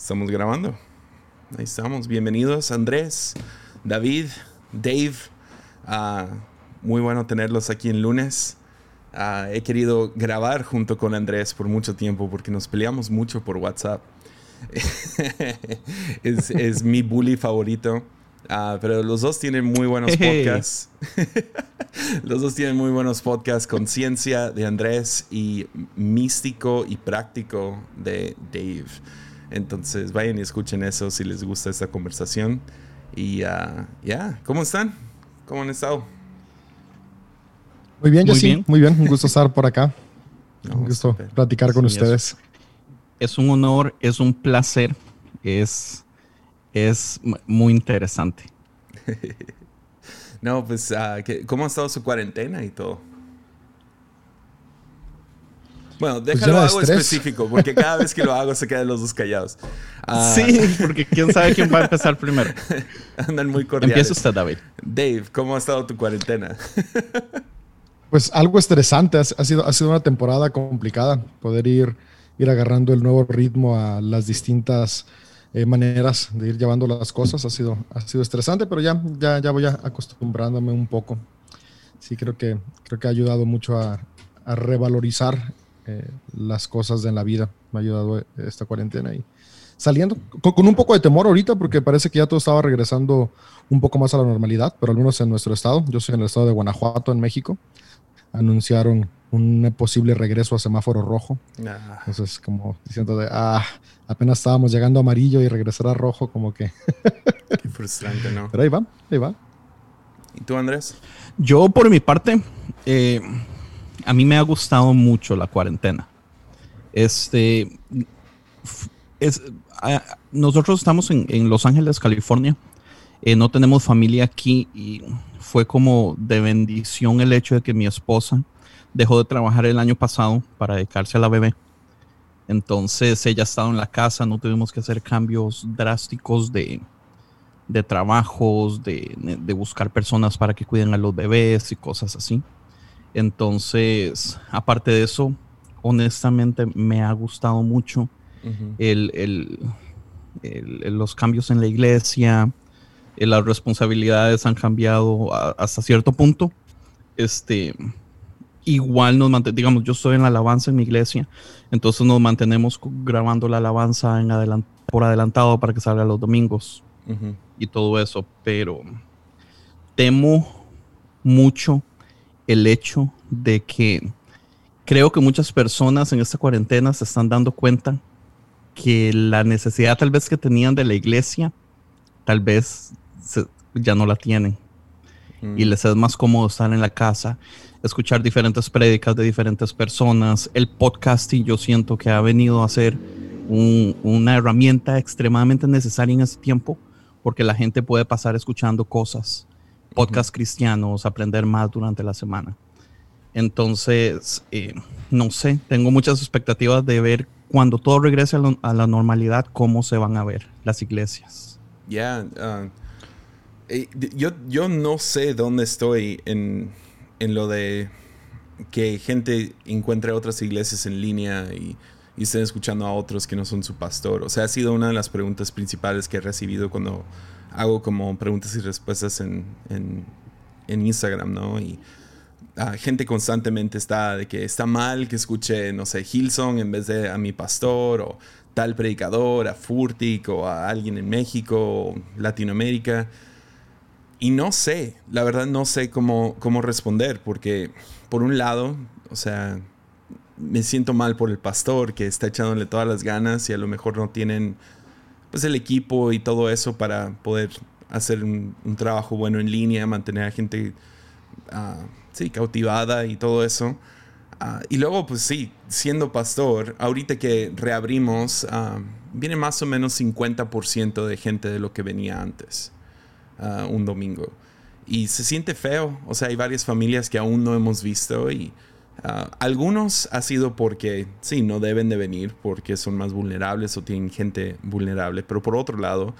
Estamos grabando. Ahí estamos. Bienvenidos, Andrés, David, Dave. Ah, muy bueno tenerlos aquí en lunes. Ah, he querido grabar junto con Andrés por mucho tiempo porque nos peleamos mucho por WhatsApp. es, mi bully favorito. Ah, pero los dos tienen muy buenos podcasts. los dos tienen muy buenos podcasts. Conciencia de Andrés y Místico y Práctico de Dave. Entonces vayan y escuchen eso si les gusta esta conversación. Y ya, ¿cómo están? ¿Cómo han estado? Muy bien, muy bien. Muy bien, un gusto estar por acá. un gusto platicar con ustedes. Es, un honor, es un placer, es, es muy interesante. no, pues, ah, ¿cómo ha estado su cuarentena y todo? Bueno, pues déjalo algo específico, porque cada vez que lo hago se quedan los dos callados. Ah, sí, porque quién sabe quién va a empezar primero. Andan muy cordiales. Empieza usted, David. Dave, ¿cómo ha estado tu cuarentena? pues algo estresante. Ha, sido, ha sido una temporada complicada. Poder ir, ir agarrando el nuevo ritmo a las distintas eh, maneras de ir llevando las cosas. Ha sido, ha sido estresante, pero ya, ya, ya voy acostumbrándome un poco. Sí, creo que, creo que ha ayudado mucho a, a revalorizar eh, las cosas de la vida. Me ha ayudado esta cuarentena y saliendo con, un poco de temor ahorita porque parece que ya todo estaba regresando un poco más a la normalidad, pero al menos en nuestro estado, yo soy en el estado de Guanajuato, en México, anunciaron un posible regreso a semáforo rojo. Ah. Entonces, como diciendo de, ah, apenas estábamos llegando a amarillo y regresar a rojo, como que... Qué frustrante, ¿no? Pero ahí va, ahí va. ¿Y tú, Andrés? Yo, por mi parte, eh, a mí me ha gustado mucho la cuarentena. Este, es, nosotros estamos en, Los Ángeles, California. Eh, no tenemos familia aquí y fue como de bendición el hecho de que mi esposa dejó de trabajar el año pasado para dedicarse a la bebé. Entonces ella ha estado en la casa, no tuvimos que hacer cambios drásticos de, de trabajos, de, de buscar personas para que cuiden a los bebés y cosas así. Entonces, aparte de eso, honestamente me ha gustado mucho los cambios en la iglesia, eh, las responsabilidades han cambiado hasta cierto punto. Este, igual nos mantenemos, digamos, yo estoy en la alabanza en mi iglesia, entonces nos mantenemos grabando la alabanza en por adelantado para que salga los domingos y todo eso, pero temo mucho el hecho de que creo que muchas personas en esta cuarentena se están dando cuenta que la necesidad tal vez que tenían de la iglesia, tal vez ya no la tienen. Y mm. les es más cómodo estar en la casa, escuchar diferentes prédicas de diferentes personas. El podcasting yo siento que ha venido a ser una herramienta extremadamente necesaria en este tiempo porque la gente puede pasar escuchando cosas podcast cristianos, aprender más durante la semana. Entonces, eh, no sé, tengo muchas expectativas de ver cuando todo regrese a, la normalidad, cómo se van a ver las iglesias. Ya, uh, eh, yo, yo no sé dónde estoy en, en, lo de que gente encuentre otras iglesias en línea y, y estén escuchando a otros que no son su pastor. O sea, ha sido una de las preguntas principales que he recibido cuando hago como preguntas y respuestas en, en, Instagram, ¿no? Y la gente constantemente está de que está mal que escuche, no sé, Hilson en vez de a mi pastor o tal predicador, a Furtick o a alguien en México o Latinoamérica. Y no sé, la verdad no sé cómo, cómo responder, porque por un lado, o sea, me siento mal por el pastor que está echándole todas las ganas y a lo mejor no tienen pues el equipo y todo eso para poder hacer un, trabajo bueno en línea, mantener a gente uh, sí, cautivada y todo eso. Ah, y luego, pues sí, siendo pastor, ahorita que reabrimos, ah, viene más o menos 50% de gente de lo que venía antes, un domingo. Y se siente feo, o sea, hay varias familias que aún no hemos visto y Ah, algunos ha sido porque, sí, no deben de venir porque son más vulnerables o tienen gente vulnerable, pero por otro lado...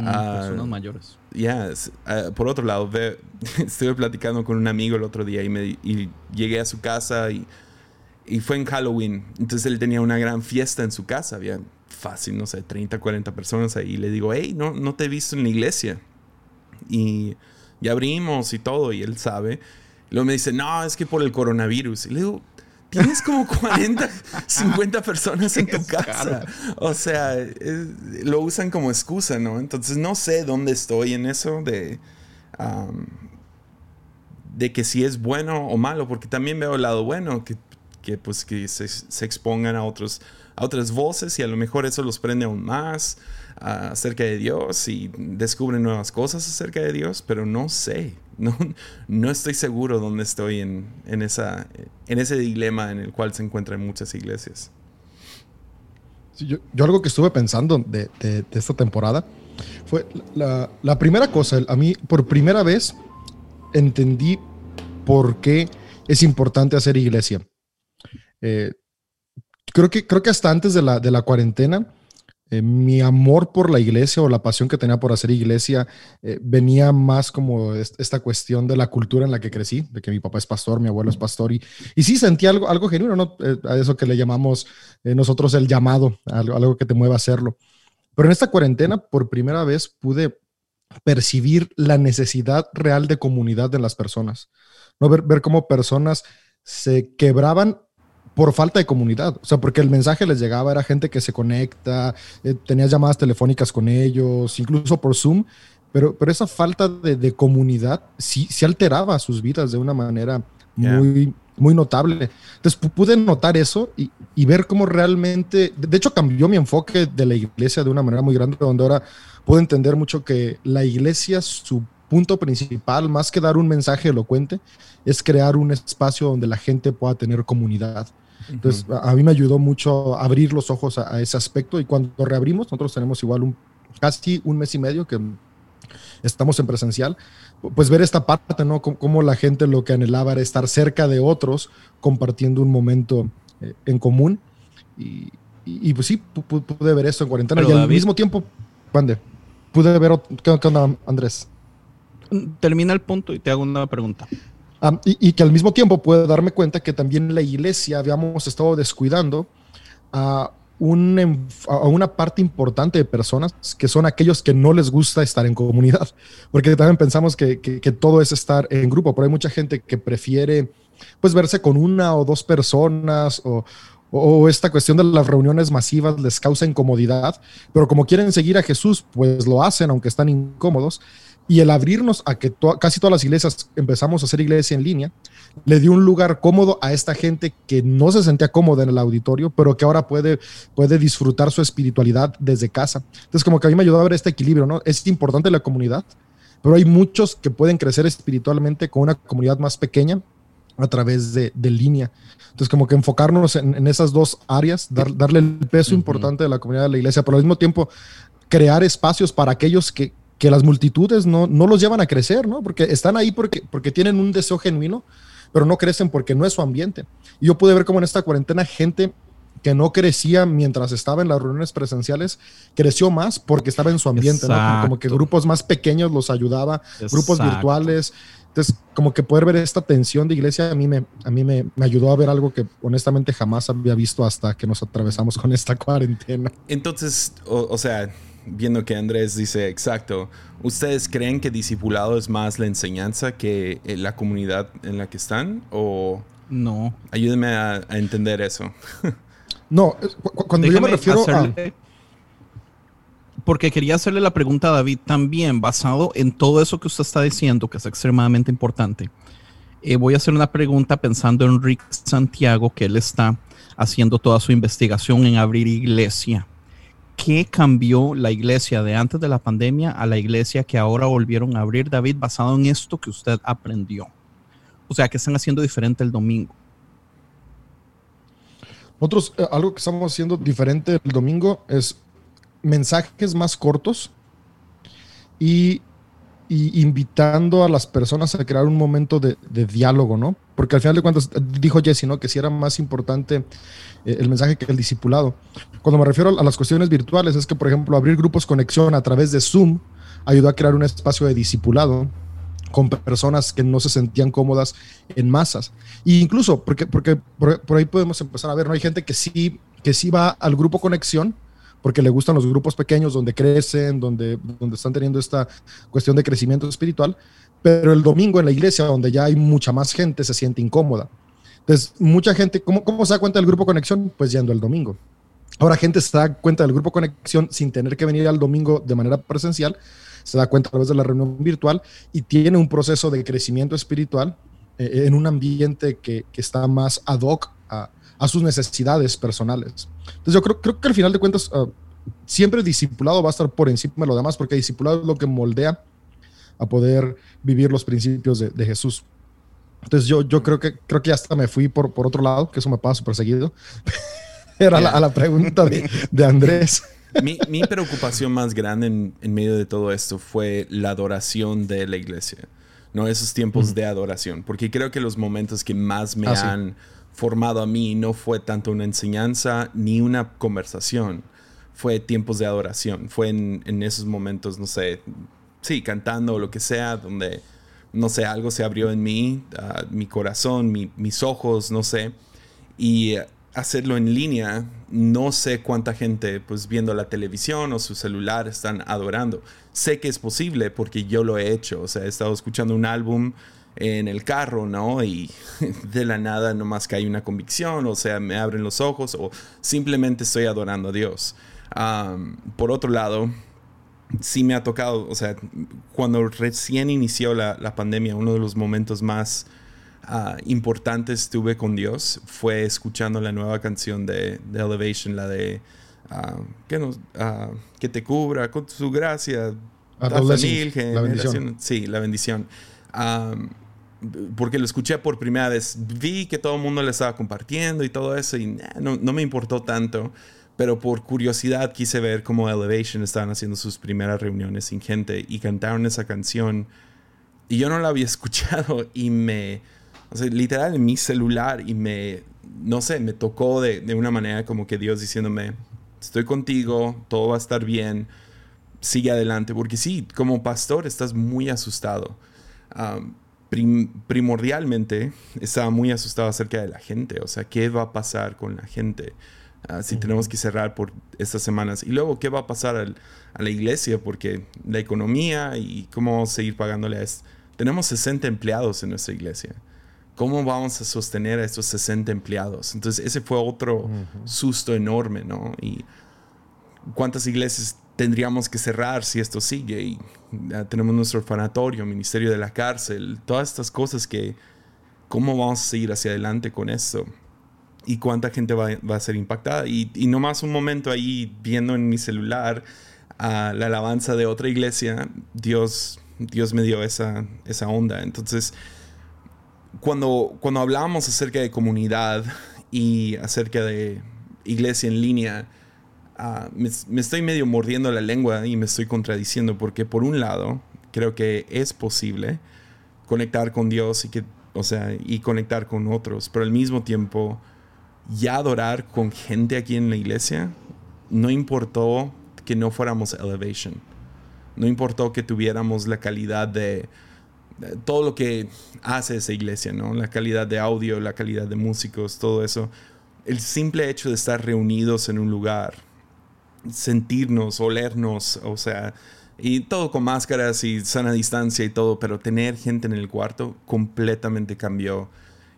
Ah, personas mayores. Ya, ah, por otro lado, estuve platicando con un amigo el otro día y, me, y llegué a su casa y, y, fue en Halloween. Entonces él tenía una gran fiesta en su casa, había fácil, no sé, 30, 40 personas ahí. Y le digo, hey, no, no te he visto en la iglesia. Y ya abrimos y todo, y él sabe. Luego me dice, no, es que por el coronavirus. Y le digo, tienes como 40, 50 personas en tu casa. O sea, lo usan como excusa, ¿no? Entonces no sé dónde estoy en eso de, de que si es bueno o malo, porque también veo el lado bueno, que, que pues que se, se expongan a otros a otras voces y a lo mejor eso los prende aún más acerca de Dios y descubren nuevas cosas acerca de Dios, pero no sé, no, no estoy seguro dónde estoy en, en, esa, en ese dilema en el cual se encuentran muchas iglesias. yo, yo, algo que estuve pensando de, de, esta temporada fue la, la, primera cosa, a mí por primera vez entendí por qué es importante hacer iglesia. Eh, creo, que, creo que hasta antes de la, de la cuarentena, eh, mi amor por la iglesia o la pasión que tenía por hacer iglesia eh, venía más como esta cuestión de la cultura en la que crecí, de que mi papá es pastor, mi abuelo es pastor, y, y sí sentí algo, algo genuino, ¿no? Eh, a eso que le llamamos nosotros el llamado, algo, algo que te mueva a hacerlo. Pero en esta cuarentena, por primera vez, pude percibir la necesidad real de comunidad de las personas, ¿no? Ver, ver cómo personas se quebraban por falta de comunidad. O sea, porque el mensaje les llegaba, era gente que se conecta, eh, tenías llamadas telefónicas con ellos, incluso por Zoom, pero, pero esa falta de, comunidad sí, sí, alteraba sus vidas de una manera muy, muy notable. Entonces pude notar eso y, y, ver cómo realmente, de hecho cambió mi enfoque de la iglesia de una manera muy grande, donde ahora puedo entender mucho que la iglesia, su punto principal, más que dar un mensaje elocuente, es crear un espacio donde la gente pueda tener comunidad. Entonces, a, mí me ayudó mucho abrir los ojos a, ese aspecto y cuando reabrimos, nosotros tenemos igual un, casi un mes y medio que estamos en presencial, pues ver esta parte, ¿no? Cómo la gente lo que anhelaba era estar cerca de otros, compartiendo un momento eh, en común. Y, pues sí, pude ver esto en cuarentena. y al mismo tiempo, ¿cuándo? Pude ver, ¿qué onda, Andrés? Termina el punto y te hago una pregunta y, que al mismo tiempo puedo darme cuenta que también la iglesia habíamos estado descuidando a, un, a una parte importante de personas que son aquellos que no les gusta estar en comunidad, porque también pensamos que, que, todo es estar en grupo, pero hay mucha gente que prefiere pues verse con una o dos personas o, o esta cuestión de las reuniones masivas les causa incomodidad, pero como quieren seguir a Jesús, pues lo hacen aunque están incómodos. Y el abrirnos a que casi todas las iglesias empezamos a hacer iglesia en línea, le dio un lugar cómodo a esta gente que no se sentía cómoda en el auditorio, pero que ahora puede, puede disfrutar su espiritualidad desde casa. Entonces, como que a mí me ayudó a ver este equilibrio, ¿no? Es importante la comunidad, pero hay muchos que pueden crecer espiritualmente con una comunidad más pequeña a través de, de línea. Entonces, como que enfocarnos en, esas dos áreas, darle el peso importante de la comunidad de la iglesia, pero al mismo tiempo crear espacios para aquellos que, que las multitudes no, no los llevan a crecer, ¿no? Porque están ahí porque, porque tienen un deseo genuino, pero no crecen porque no es su ambiente. Y yo pude ver como en esta cuarentena gente que no crecía mientras estaba en las reuniones presenciales, creció más porque estaba en su ambiente, ¿no? Como, que grupos más pequeños los ayudaba, grupos virtuales. Entonces, como que poder ver esta tensión de iglesia a mí, me, a mí me, me, ayudó a ver algo que honestamente jamás había visto hasta que nos atravesamos con esta cuarentena. Entonces, o sea, viendo que Andrés dice, exacto, ¿ustedes creen que discipulado es más la enseñanza que eh, la comunidad en la que están? ¿O no? Ayúdenme a, entender eso. no, cuando yo me refiero a... Porque quería hacerle la pregunta a David también, basado en todo eso que usted está diciendo, que es extremadamente importante. Eh, voy a hacer una pregunta pensando en Rick Santiago, que él está haciendo toda su investigación en abrir iglesia. ¿Qué cambió la iglesia de antes de la pandemia a la iglesia que ahora volvieron a abrir, David, basado en esto que usted aprendió? O sea, ¿qué están haciendo diferente el domingo? Nosotros, eh, algo que estamos haciendo diferente el domingo es mensajes más cortos y, invitando a las personas a crear un momento de, de, diálogo, ¿no? Porque al final de cuentas, dijo Jesse, ¿no? Que si era más importante eh, el mensaje que el discipulado. Cuando me refiero a las cuestiones virtuales, es que, por ejemplo, abrir grupos conexión a través de Zoom ayudó a crear un espacio de discipulado con personas que no se sentían cómodas en masas. E incluso, porque, porque por, ahí podemos empezar a ver, ¿no? Hay gente que sí, que sí va al grupo conexión porque le gustan los grupos pequeños donde crecen, donde, donde están teniendo esta cuestión de crecimiento espiritual, pero el domingo en la iglesia, donde ya hay mucha más gente, se siente incómoda. Entonces, mucha gente, ¿cómo, cómo se da cuenta del grupo conexión? Pues yendo el domingo. Ahora, gente se da cuenta del grupo conexión sin tener que venir al domingo de manera presencial, se da cuenta a través de la reunión virtual y tiene un proceso de crecimiento espiritual eh, en un ambiente que, que, está más ad hoc a, a, sus necesidades personales. Entonces, yo creo, creo que al final de cuentas, uh, siempre el discipulado va a estar por encima de lo demás, porque el discipulado es lo que moldea a poder vivir los principios de, de Jesús. Entonces yo, yo creo, que, creo que hasta me fui por, por otro lado, que eso me pasa súper seguido. Era la, a la pregunta de, de Andrés. Mi, mi, preocupación más grande en, en, medio de todo esto fue la adoración de la iglesia, ¿no? Esos tiempos de adoración, porque creo que los momentos que más me ah, han sí. formado a mí no fue tanto una enseñanza ni una conversación, fue tiempos de adoración, fue en, en esos momentos, no sé, sí, cantando o lo que sea, donde no sé, algo se abrió en mí, mi corazón, mi, mis ojos, no sé. Y hacerlo en línea, no sé cuánta gente, pues viendo la televisión o su celular, están adorando. Sé que es posible porque yo lo he hecho. O sea, he estado escuchando un álbum en el carro, ¿no? Y de la nada nomás cae una convicción, o sea, me abren los ojos o simplemente estoy adorando a Dios. Por otro lado, sí me ha tocado, o sea, cuando recién inició la, la pandemia, uno de los momentos más uh, importantes tuve con Dios fue escuchando la nueva canción de, de Elevation, la de uh, que, nos, uh, que te cubra con su gracia, mil, la bendición. Sí, la bendición. Um, porque lo escuché por primera vez, vi que todo el mundo le estaba compartiendo y todo eso, y no, no me importó tanto pero por curiosidad quise ver cómo Elevation estaban haciendo sus primeras reuniones sin gente y cantaron esa canción y yo no la había escuchado y me, o sea, literal en mi celular y me, no sé, me tocó de, de una manera como que Dios diciéndome, estoy contigo, todo va a estar bien, sigue adelante, porque sí, como pastor estás muy asustado. Prim primordialmente estaba muy asustado acerca de la gente, o sea, ¿qué va a pasar con la gente? Uh, si uh -huh. tenemos que cerrar por estas semanas. Y luego, ¿qué va a pasar al, a la iglesia? Porque la economía y cómo vamos a seguir pagándole a esto. Tenemos 60 empleados en nuestra iglesia. ¿Cómo vamos a sostener a estos 60 empleados? Entonces, ese fue otro uh -huh. susto enorme, ¿no? Y cuántas iglesias tendríamos que cerrar si esto sigue. Y uh, tenemos nuestro orfanatorio, ministerio de la cárcel, todas estas cosas que, ¿cómo vamos a seguir hacia adelante con esto? Y cuánta gente va, va a ser impactada. Y, y, nomás un momento ahí viendo en mi celular la alabanza de otra iglesia, Dios, Dios me dio esa, esa onda. Entonces, cuando, cuando hablábamos acerca de comunidad y acerca de iglesia en línea, uh, me, me estoy medio mordiendo la lengua y me estoy contradiciendo porque por un lado, creo que es posible conectar con Dios y que o sea, y conectar con otros, pero al mismo tiempo ya adorar con gente aquí en la iglesia, no importó que no fuéramos Elevation. No importó que tuviéramos la calidad de, de, todo lo que hace esa iglesia, ¿no? La calidad de audio, la calidad de músicos, todo eso. El simple hecho de estar reunidos en un lugar, sentirnos, olernos, o sea, y todo con máscaras y sana distancia y todo, pero tener gente en el cuarto completamente cambió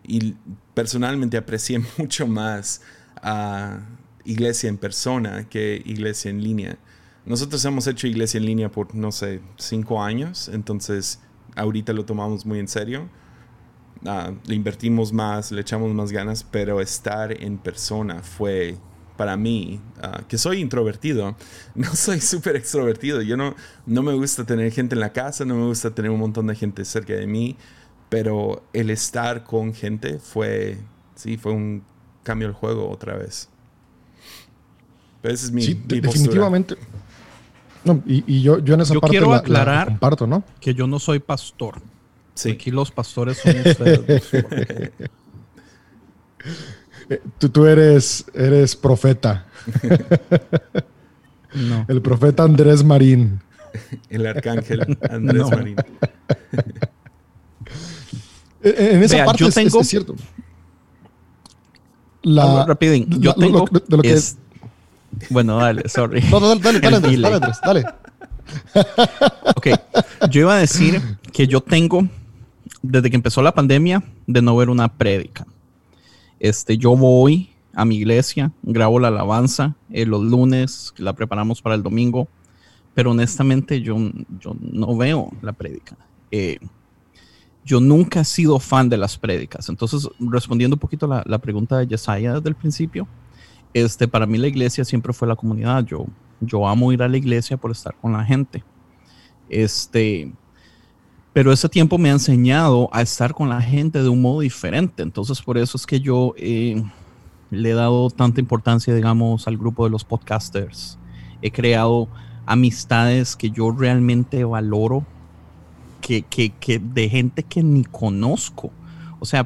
y personalmente aprecié mucho más a iglesia en persona que iglesia en línea. Nosotros hemos hecho iglesia en línea por, no sé, cinco años, entonces ahorita lo tomamos muy en serio. Uh, le invertimos más, le echamos más ganas, pero estar en persona fue para mí, uh, que soy introvertido, no soy súper extrovertido. Yo no, no me gusta tener gente en la casa, no me gusta tener un montón de gente cerca de mí pero el estar con gente fue, sí, fue un cambio del juego otra vez. Pero ese es mi, sí, mi definitivamente. No, y, y, yo, yo en esa yo parte quiero la, aclarar la comparto, ¿no? que yo no soy pastor. Sí. Aquí los pastores son ustedes. Eh, tú, tú eres, eres profeta. no. El profeta Andrés Marín. El arcángel Andrés no. Marín. En esa Vea, parte yo es, tengo, es, cierto. La, rapidín, yo la, tengo lo, lo, lo que es, Bueno, dale, sorry. No, dale, dale, dale, Andrés, dale, Andrés, dale. Ok, yo iba a decir que yo tengo, desde que empezó la pandemia, de no ver una prédica. Este, yo voy a mi iglesia, grabo la alabanza eh, los lunes, la preparamos para el domingo, pero honestamente yo, yo no veo la prédica. Eh, yo nunca he sido fan de las prédicas. Entonces, respondiendo un poquito la, pregunta de Yesaya desde el principio, este, para mí la iglesia siempre fue la comunidad. Yo, yo amo ir a la iglesia por estar con la gente. Este, pero ese tiempo me ha enseñado a estar con la gente de un modo diferente. Entonces, por eso es que yo eh, le he dado tanta importancia, digamos, al grupo de los podcasters. He creado amistades que yo realmente valoro, que, que, que de gente que ni conozco. O sea,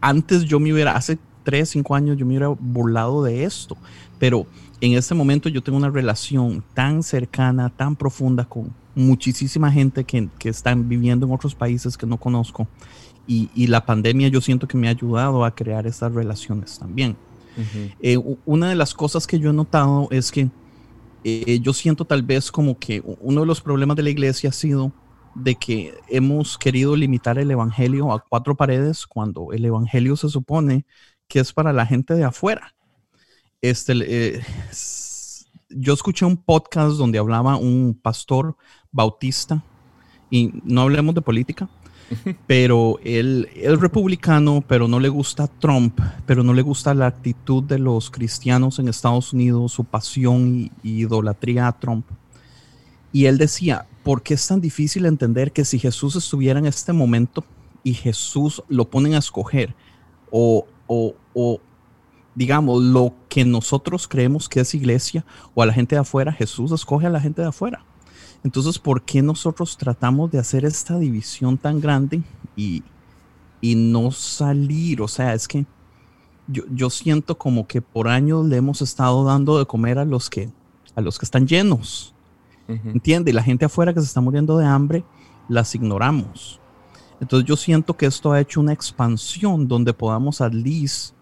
antes yo me hubiera, hace 3, 5 años yo me hubiera burlado de esto, pero en este momento yo tengo una relación tan cercana, tan profunda con muchísima gente que, que están viviendo en otros países que no conozco. Y, y, la pandemia yo siento que me ha ayudado a crear estas relaciones también. Uh -huh. eh, una de las cosas que yo he notado es que eh, yo siento tal vez como que uno de los problemas de la iglesia ha sido de que hemos querido limitar el evangelio a cuatro paredes cuando el evangelio se supone que es para la gente de afuera. Este, eh, yo escuché un podcast donde hablaba un pastor bautista y no hablemos de política, pero él es republicano, pero no le gusta Trump, pero no le gusta la actitud de los cristianos en Estados Unidos, su pasión y, y idolatría a Trump. Y él decía, ¿por qué es tan difícil entender que si Jesús estuviera en este momento y Jesús lo ponen a escoger o, o, o digamos, lo que nosotros creemos que es iglesia o a la gente de afuera, Jesús escoge a la gente de afuera. Entonces, ¿por qué nosotros tratamos de hacer esta división tan grande y, y no salir? O sea, es que yo, yo, siento como que por años le hemos estado dando de comer a los que, a los que están llenos. Uh -huh. ¿Entiende? Y la gente afuera que se está muriendo de hambre, las ignoramos. Entonces yo siento que esto ha hecho una expansión donde podamos at least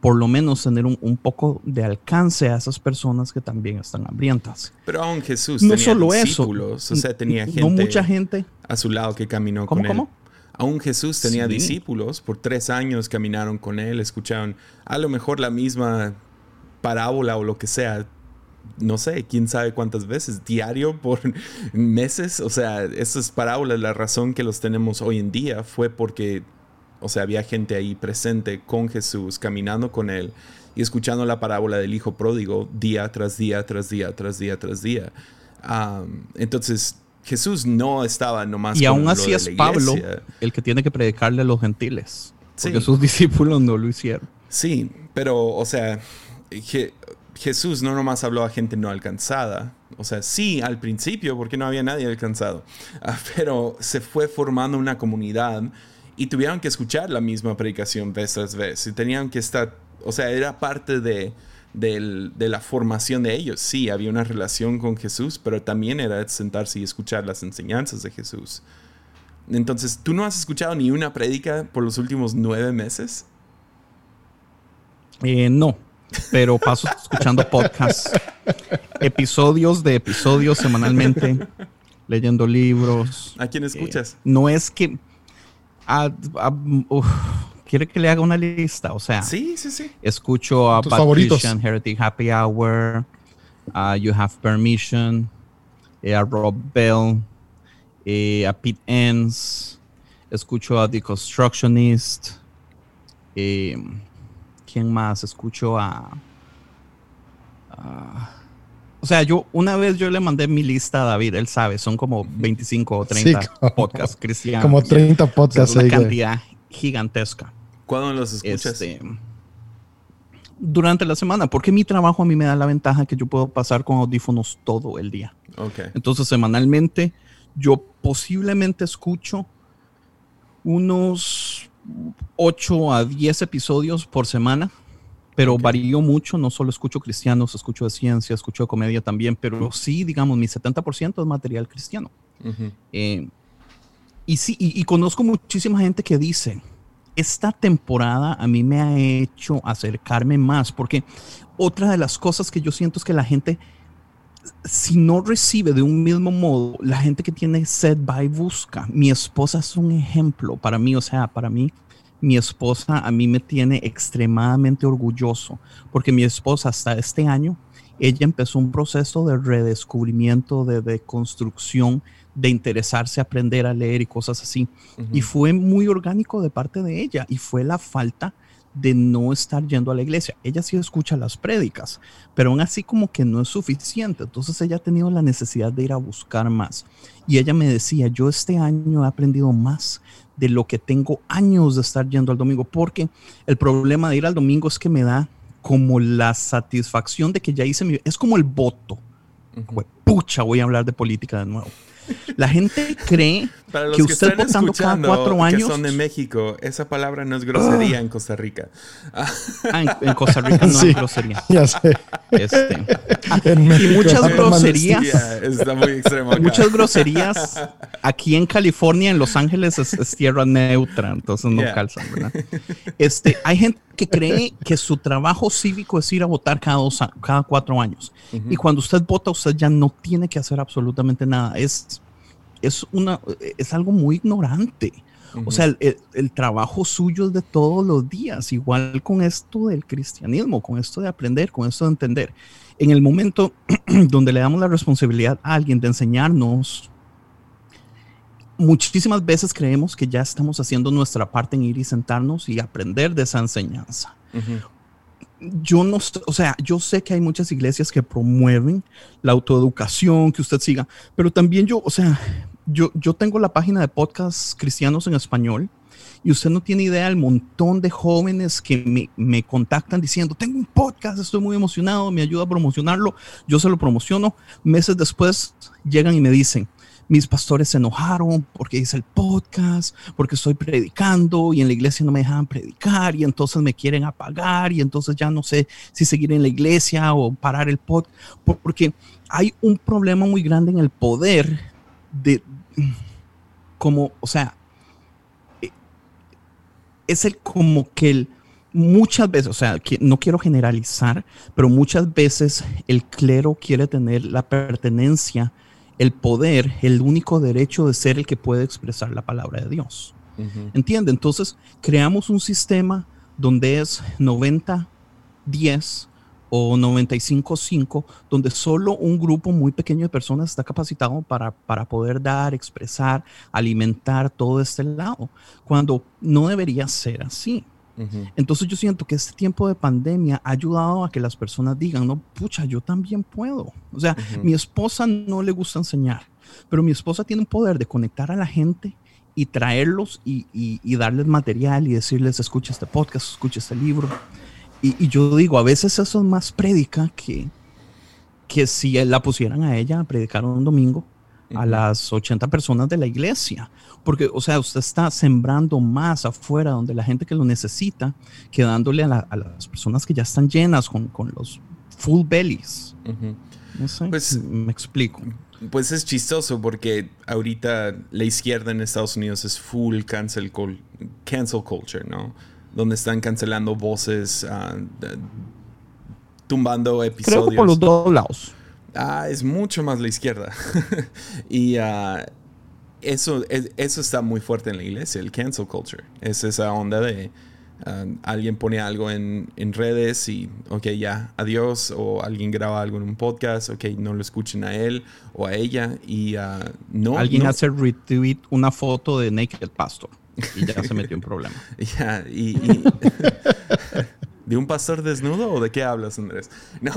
por lo menos tener un, un, poco de alcance a esas personas que también están hambrientas. Pero aún Jesús no tenía solo discípulos, eso, o sea, tenía gente, no mucha gente a su lado que caminó ¿Cómo, con cómo? él. Aún Jesús tenía Sí. discípulos, por tres años caminaron con él, escucharon a lo mejor la misma parábola o lo que sea, no sé, quién sabe cuántas veces, diario por meses. O sea, esas parábolas, la razón que los tenemos hoy en día fue porque, o sea, había gente ahí presente con Jesús, caminando con él y escuchando la parábola del hijo pródigo día tras día, tras día, tras día, tras día. Um, entonces, Jesús no estaba nomás Y aún así es Pablo el que tiene que predicarle a los gentiles. Porque Sí. sus discípulos no lo hicieron. Sí, pero, o sea, Je- Jesús no nomás habló a gente no alcanzada. O sea, sí, al principio, porque no había nadie alcanzado. Ah, pero se fue formando una comunidad y tuvieron que escuchar la misma predicación vez tras vez. Y tenían que estar, o sea, era parte de, de la formación de ellos. Sí, había una relación con Jesús, pero también era sentarse y escuchar las enseñanzas de Jesús. Entonces, ¿tú no has escuchado ni una prédica por los últimos nueve meses? Eh, no, pero paso escuchando podcasts, episodios de episodios semanalmente, leyendo libros. ¿A quién escuchas? Eh, no es que... uf, ¿Quiere que le haga una lista? O sea, Sí, sí, sí. escucho a. Christian, Heretic Happy Hour, a You Have Permission, eh, a Rob Bell, eh, a Pete Enns, escucho a The Constructionist, eh, ¿quién más? Escucho a... a- o sea, yo una vez yo le mandé mi lista a David, él sabe, son como 25 o 30 Sí, como- podcasts cristianos. Como 30 O sea, podcasts es una ahí, güey. cantidad gigantesca ¿Cuándo los escuchas? este, durante la semana, porque mi trabajo a mí me da la ventaja que yo puedo pasar con audífonos todo el día. Entonces, semanalmente, yo posiblemente escucho unos 8 a 10 episodios por semana, pero Ok. varío mucho, no solo escucho cristianos, escucho de ciencia, escucho de comedia también, pero sí, digamos, mi 70% es material cristiano. Eh, y sí, y, y conozco muchísima gente que dice, esta temporada a mí me ha hecho acercarme más, porque otra de las cosas que yo siento es que la gente, si no recibe de un mismo modo, la gente que tiene sed va y busca. Mi esposa es un ejemplo para mí, o sea, para mí, mi esposa a mí me tiene extremadamente orgulloso, porque mi esposa hasta este año, ella empezó un proceso de redescubrimiento, de, de construcción de interesarse, aprender a leer y cosas así. Y fue muy orgánico de parte de ella y fue la falta de no estar yendo a la iglesia. Ella sí escucha las prédicas, pero aún así como que no es suficiente. Entonces ella ha tenido la necesidad de ir a buscar más. Y ella me decía, yo este año he aprendido más de lo que tengo años de estar yendo al domingo, porque el problema de ir al domingo es que me da como la satisfacción de que ya hice mi... Es como el voto. Pucha, voy a hablar de política de nuevo. La gente cree que, usted votando cada cuatro años. Que son de México, esa palabra no es grosería en Costa Rica. Ah, en, Costa Rica no es grosería. Ya sé. Este. y muchas groserías. Está muy extremo. Muchas groserías. Aquí en California, en Los Ángeles, es, tierra neutra, entonces no calzan, ¿verdad? Este, hay gente que cree que su trabajo cívico es ir a votar cada, dos, cada cuatro años. Y cuando usted vota, usted ya no tiene que hacer absolutamente nada. Es, es, una, es algo muy ignorante. O sea, el, el, trabajo suyo es de todos los días, igual con esto del cristianismo, con esto de aprender, con esto de entender. En el momento donde le damos la responsabilidad a alguien de enseñarnos, muchísimas veces creemos que ya estamos haciendo nuestra parte en ir y sentarnos y aprender de esa enseñanza. Yo no, o sea, yo sé que hay muchas iglesias que promueven la autoeducación, que usted siga, pero también yo, o sea, yo, yo tengo la página de podcasts cristianos en español y usted no tiene idea del montón de jóvenes que me, me, contactan diciendo, tengo un podcast, estoy muy emocionado, me ayuda a promocionarlo, yo se lo promociono, meses después llegan y me dicen, mis pastores se enojaron porque hice el podcast, porque estoy predicando y en la iglesia no me dejaban predicar y entonces me quieren apagar y entonces ya no sé si seguir en la iglesia o parar el podcast, porque hay un problema muy grande en el poder de, como, o sea, eh, es el como que el, muchas veces, o sea, que no quiero generalizar, pero muchas veces el clero quiere tener la pertenencia, el poder, el único derecho de ser el que puede expresar la palabra de Dios. ¿Entiende? Entonces, creamos un sistema donde es 90, 10, o 95.5, donde solo un grupo muy pequeño de personas está capacitado para, para poder dar, expresar, alimentar todo este lado, cuando no debería ser así. Entonces yo siento que este tiempo de pandemia ha ayudado a que las personas digan, no, pucha, yo también puedo. O sea, mi esposa no le gusta enseñar, pero mi esposa tiene un poder de conectar a la gente y traerlos y, y, y darles material y decirles, escucha este podcast, escucha este libro. Y, yo digo, a veces eso es más prédica que, que si la pusieran a ella a predicar un domingo a las 80 personas de la iglesia. Porque, o sea, usted está sembrando más afuera donde la gente que lo necesita, que dándole a, las personas que ya están llenas con, con los full bellies. No sé, pues, me explico. Pues es chistoso porque ahorita la izquierda en Estados Unidos es full cancel, cancel culture, ¿no? Donde están cancelando voces, uh, tumbando episodios. Creo que por los dos lados. Ah, es mucho más la izquierda. y uh, eso, eso está muy fuerte en la iglesia, el cancel culture. Es esa onda de uh, alguien pone algo en, en, redes y, ok, ya, adiós. O alguien graba algo en un podcast, ok, no lo escuchen a él o a ella. Y no. Alguien hace retweet una foto de Naked Pastor. Y ya se metió en problema. Ya, y, ¿De un pastor desnudo o de qué hablas, Andrés? No.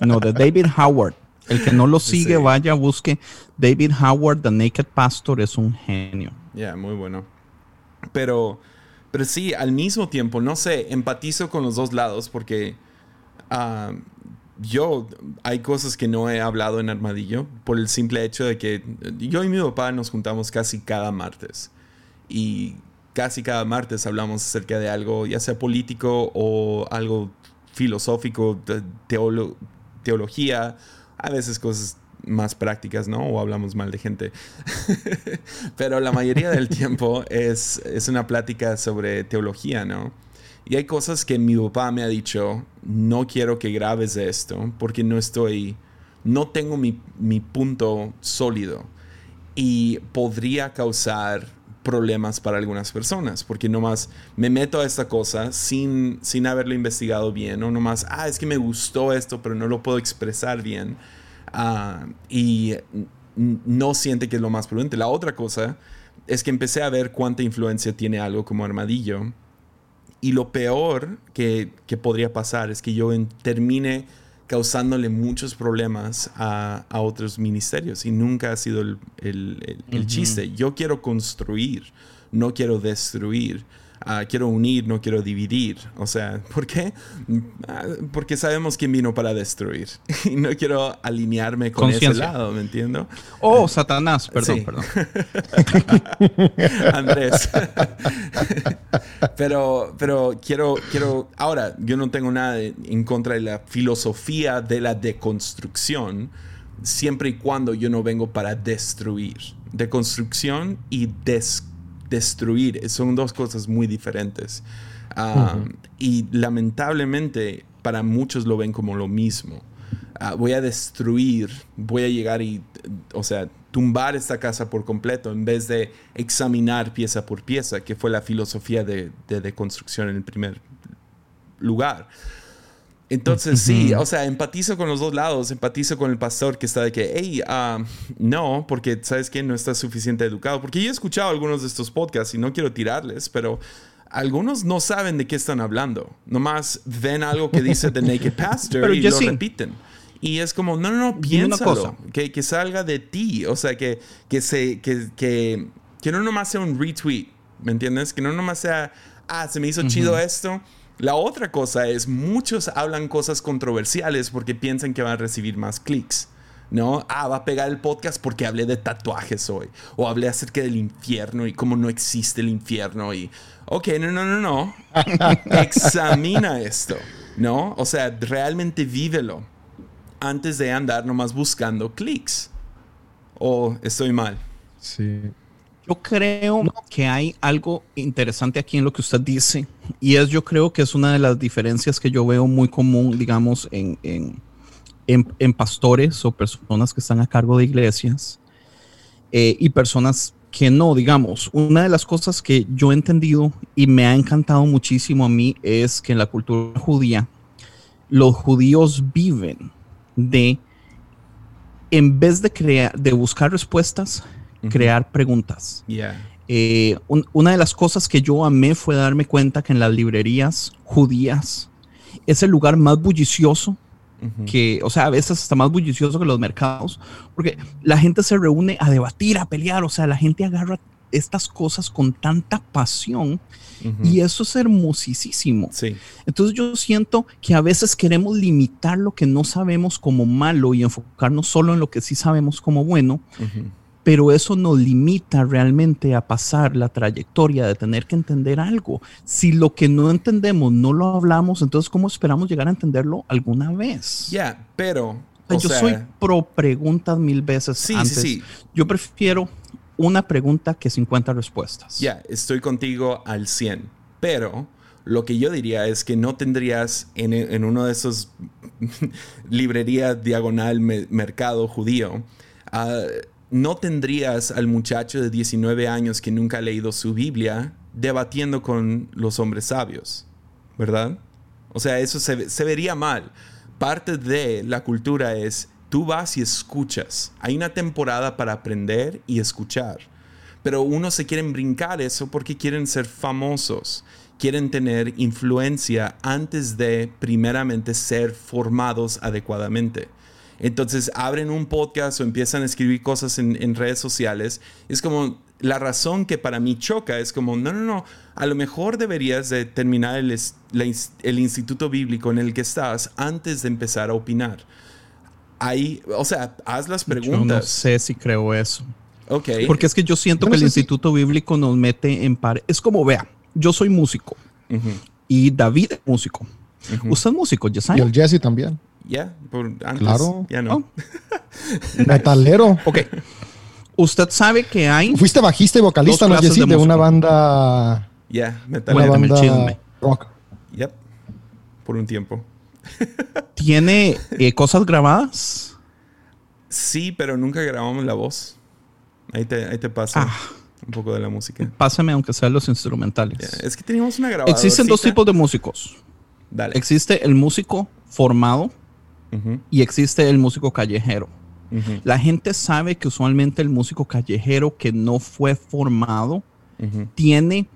no, de David Howard. El que no lo sigue, vaya, busque David Howard, The Naked Pastor, es un genio. Ya, muy bueno. Pero, pero sí, al mismo tiempo, no sé, empatizo con los dos lados porque ah, yo, hay cosas que no he hablado en Armadillo por el simple hecho de que yo y mi papá nos juntamos casi cada martes. Y casi cada martes hablamos acerca de algo, ya sea político o algo filosófico, teología, a veces cosas más prácticas, ¿no? O hablamos mal de gente. pero la mayoría del tiempo es, es una plática sobre teología, ¿no? Y hay cosas que mi papá me ha dicho, no quiero que grabes esto porque no estoy, no tengo mi, mi punto sólido y podría causar problemas para algunas personas, porque nomás me meto a esta cosa sin, sin haberlo investigado bien, o nomás, ah, es que me gustó esto, pero no lo puedo expresar bien, ah, y no siente que es lo más prudente. La otra cosa es que empecé a ver cuánta influencia tiene algo como armadillo, y lo peor que, que podría pasar es que yo termine causándole muchos problemas a, a, otros ministerios y nunca ha sido el, el, el, chiste. Yo quiero construir, no quiero destruir. Ah, quiero unir, no quiero dividir. O sea, ¿por qué? Ah, porque sabemos quién vino para destruir. y no quiero alinearme con ese lado, ¿me entiendo? Oh, Satanás, perdón, perdón. Andrés. pero, pero quiero, quiero. Ahora, yo no tengo nada en contra de la filosofía de la deconstrucción, siempre y cuando yo no vengo para destruir. Deconstrucción y desconstrucción destruir. Son dos cosas muy diferentes. Ah, y lamentablemente para muchos lo ven como lo mismo. Ah, voy a destruir, voy a llegar y, o sea, tumbar esta casa por completo en vez de examinar pieza por pieza, que fue la filosofía de, de, construcción en el primer lugar. Entonces, sí, o sea, empatizo con los dos lados. Empatizo con el pastor que está de que, hey, uh, no, porque sabes que no está suficiente educado. Porque yo he escuchado algunos de estos podcasts y no quiero tirarles, pero algunos no saben de qué están hablando. Nomás ven algo que dice The Naked Pastor y lo repiten. Y es como, no, no, no, piénsalo. Que, que salga de ti. O sea, que, que, se, que, que, que no nomás sea un retweet. ¿Me entiendes? Que no nomás sea, ah, se me hizo chido esto la otra cosa es, muchos hablan cosas controversiales porque piensan que van a recibir más clics. ¿no? Ah, va a pegar el podcast porque hablé de tatuajes hoy. O hablé acerca del infierno y cómo no existe el infierno. Y, ok, no, no, no, no. Examina esto, ¿no? O sea, realmente vívelo antes de andar nomás buscando clics. ¿O estoy mal? Sí. Yo creo que hay algo interesante aquí en lo que usted dice y es yo creo que es una de las diferencias que yo veo muy común, digamos, en, en, en, pastores o personas que están a cargo de iglesias eh, y personas que no, digamos, una de las cosas que yo he entendido y me ha encantado muchísimo a mí es que en la cultura judía los judíos viven de, en vez de, crear, de buscar respuestas, crear preguntas. Eh, una de las cosas que yo amé fue darme cuenta que en las librerías judías es el lugar más bullicioso que, o sea, a veces está más bullicioso que los mercados, porque la gente se reúne a debatir, a pelear, o sea, la gente agarra estas cosas con tanta pasión y eso es hermosísimo. Entonces yo siento que a veces queremos limitar lo que no sabemos como malo y enfocarnos solo en lo que sí sabemos como bueno pero eso nos limita realmente a pasar la trayectoria de tener que entender algo. Si lo que no entendemos no lo hablamos, entonces ¿cómo esperamos llegar a entenderlo alguna vez? Ya, pero... yo soy pro preguntas mil veces sí, antes. Sí, sí. Yo prefiero una pregunta que 50 respuestas. Ya, estoy contigo al 100, pero lo que yo diría es que no tendrías en, en uno de esos librerías diagonal mercado judío uh, no tendrías al muchacho de 19 años que nunca ha leído su Biblia debatiendo con los hombres sabios, ¿verdad? O sea, eso se, vería mal. Parte de la cultura es, tú vas y escuchas. Hay una temporada para aprender y escuchar. Pero uno se quieren brincar eso porque quieren ser famosos, quieren tener influencia antes de primeramente ser formados adecuadamente. Entonces abren un podcast o empiezan a escribir cosas en, redes sociales. Es como la razón que para mí choca es como, no, no, no, a lo mejor deberías de terminar el, el instituto bíblico en el que estás antes de empezar a opinar. Ahí, o sea, haz las preguntas. Yo no sé si creo eso. Ok. Porque es que yo siento que el instituto bíblico nos mete en par. Es como, vea, yo soy músico y David es músico. Usted es músico, ya Y el Jesse también. Ya, por antes. Claro. Ya no. Oh. Metalero. Ok. Usted sabe que hay. Fuiste bajista y vocalista, ¿no, Jesse? De, una banda. Ya, metal. Una banda rock. Yep. Por un tiempo. ¿Tiene eh, cosas grabadas? Sí, pero nunca grabamos la voz. Ahí te, ahí te pasa Ah. un poco de la música. Pásame aunque sean los instrumentales. Es que teníamos una grabadora. Existen dos tipos de músicos. Dale. Existe el músico formado Y existe el músico callejero. La gente sabe que usualmente el músico callejero que no fue formado tiene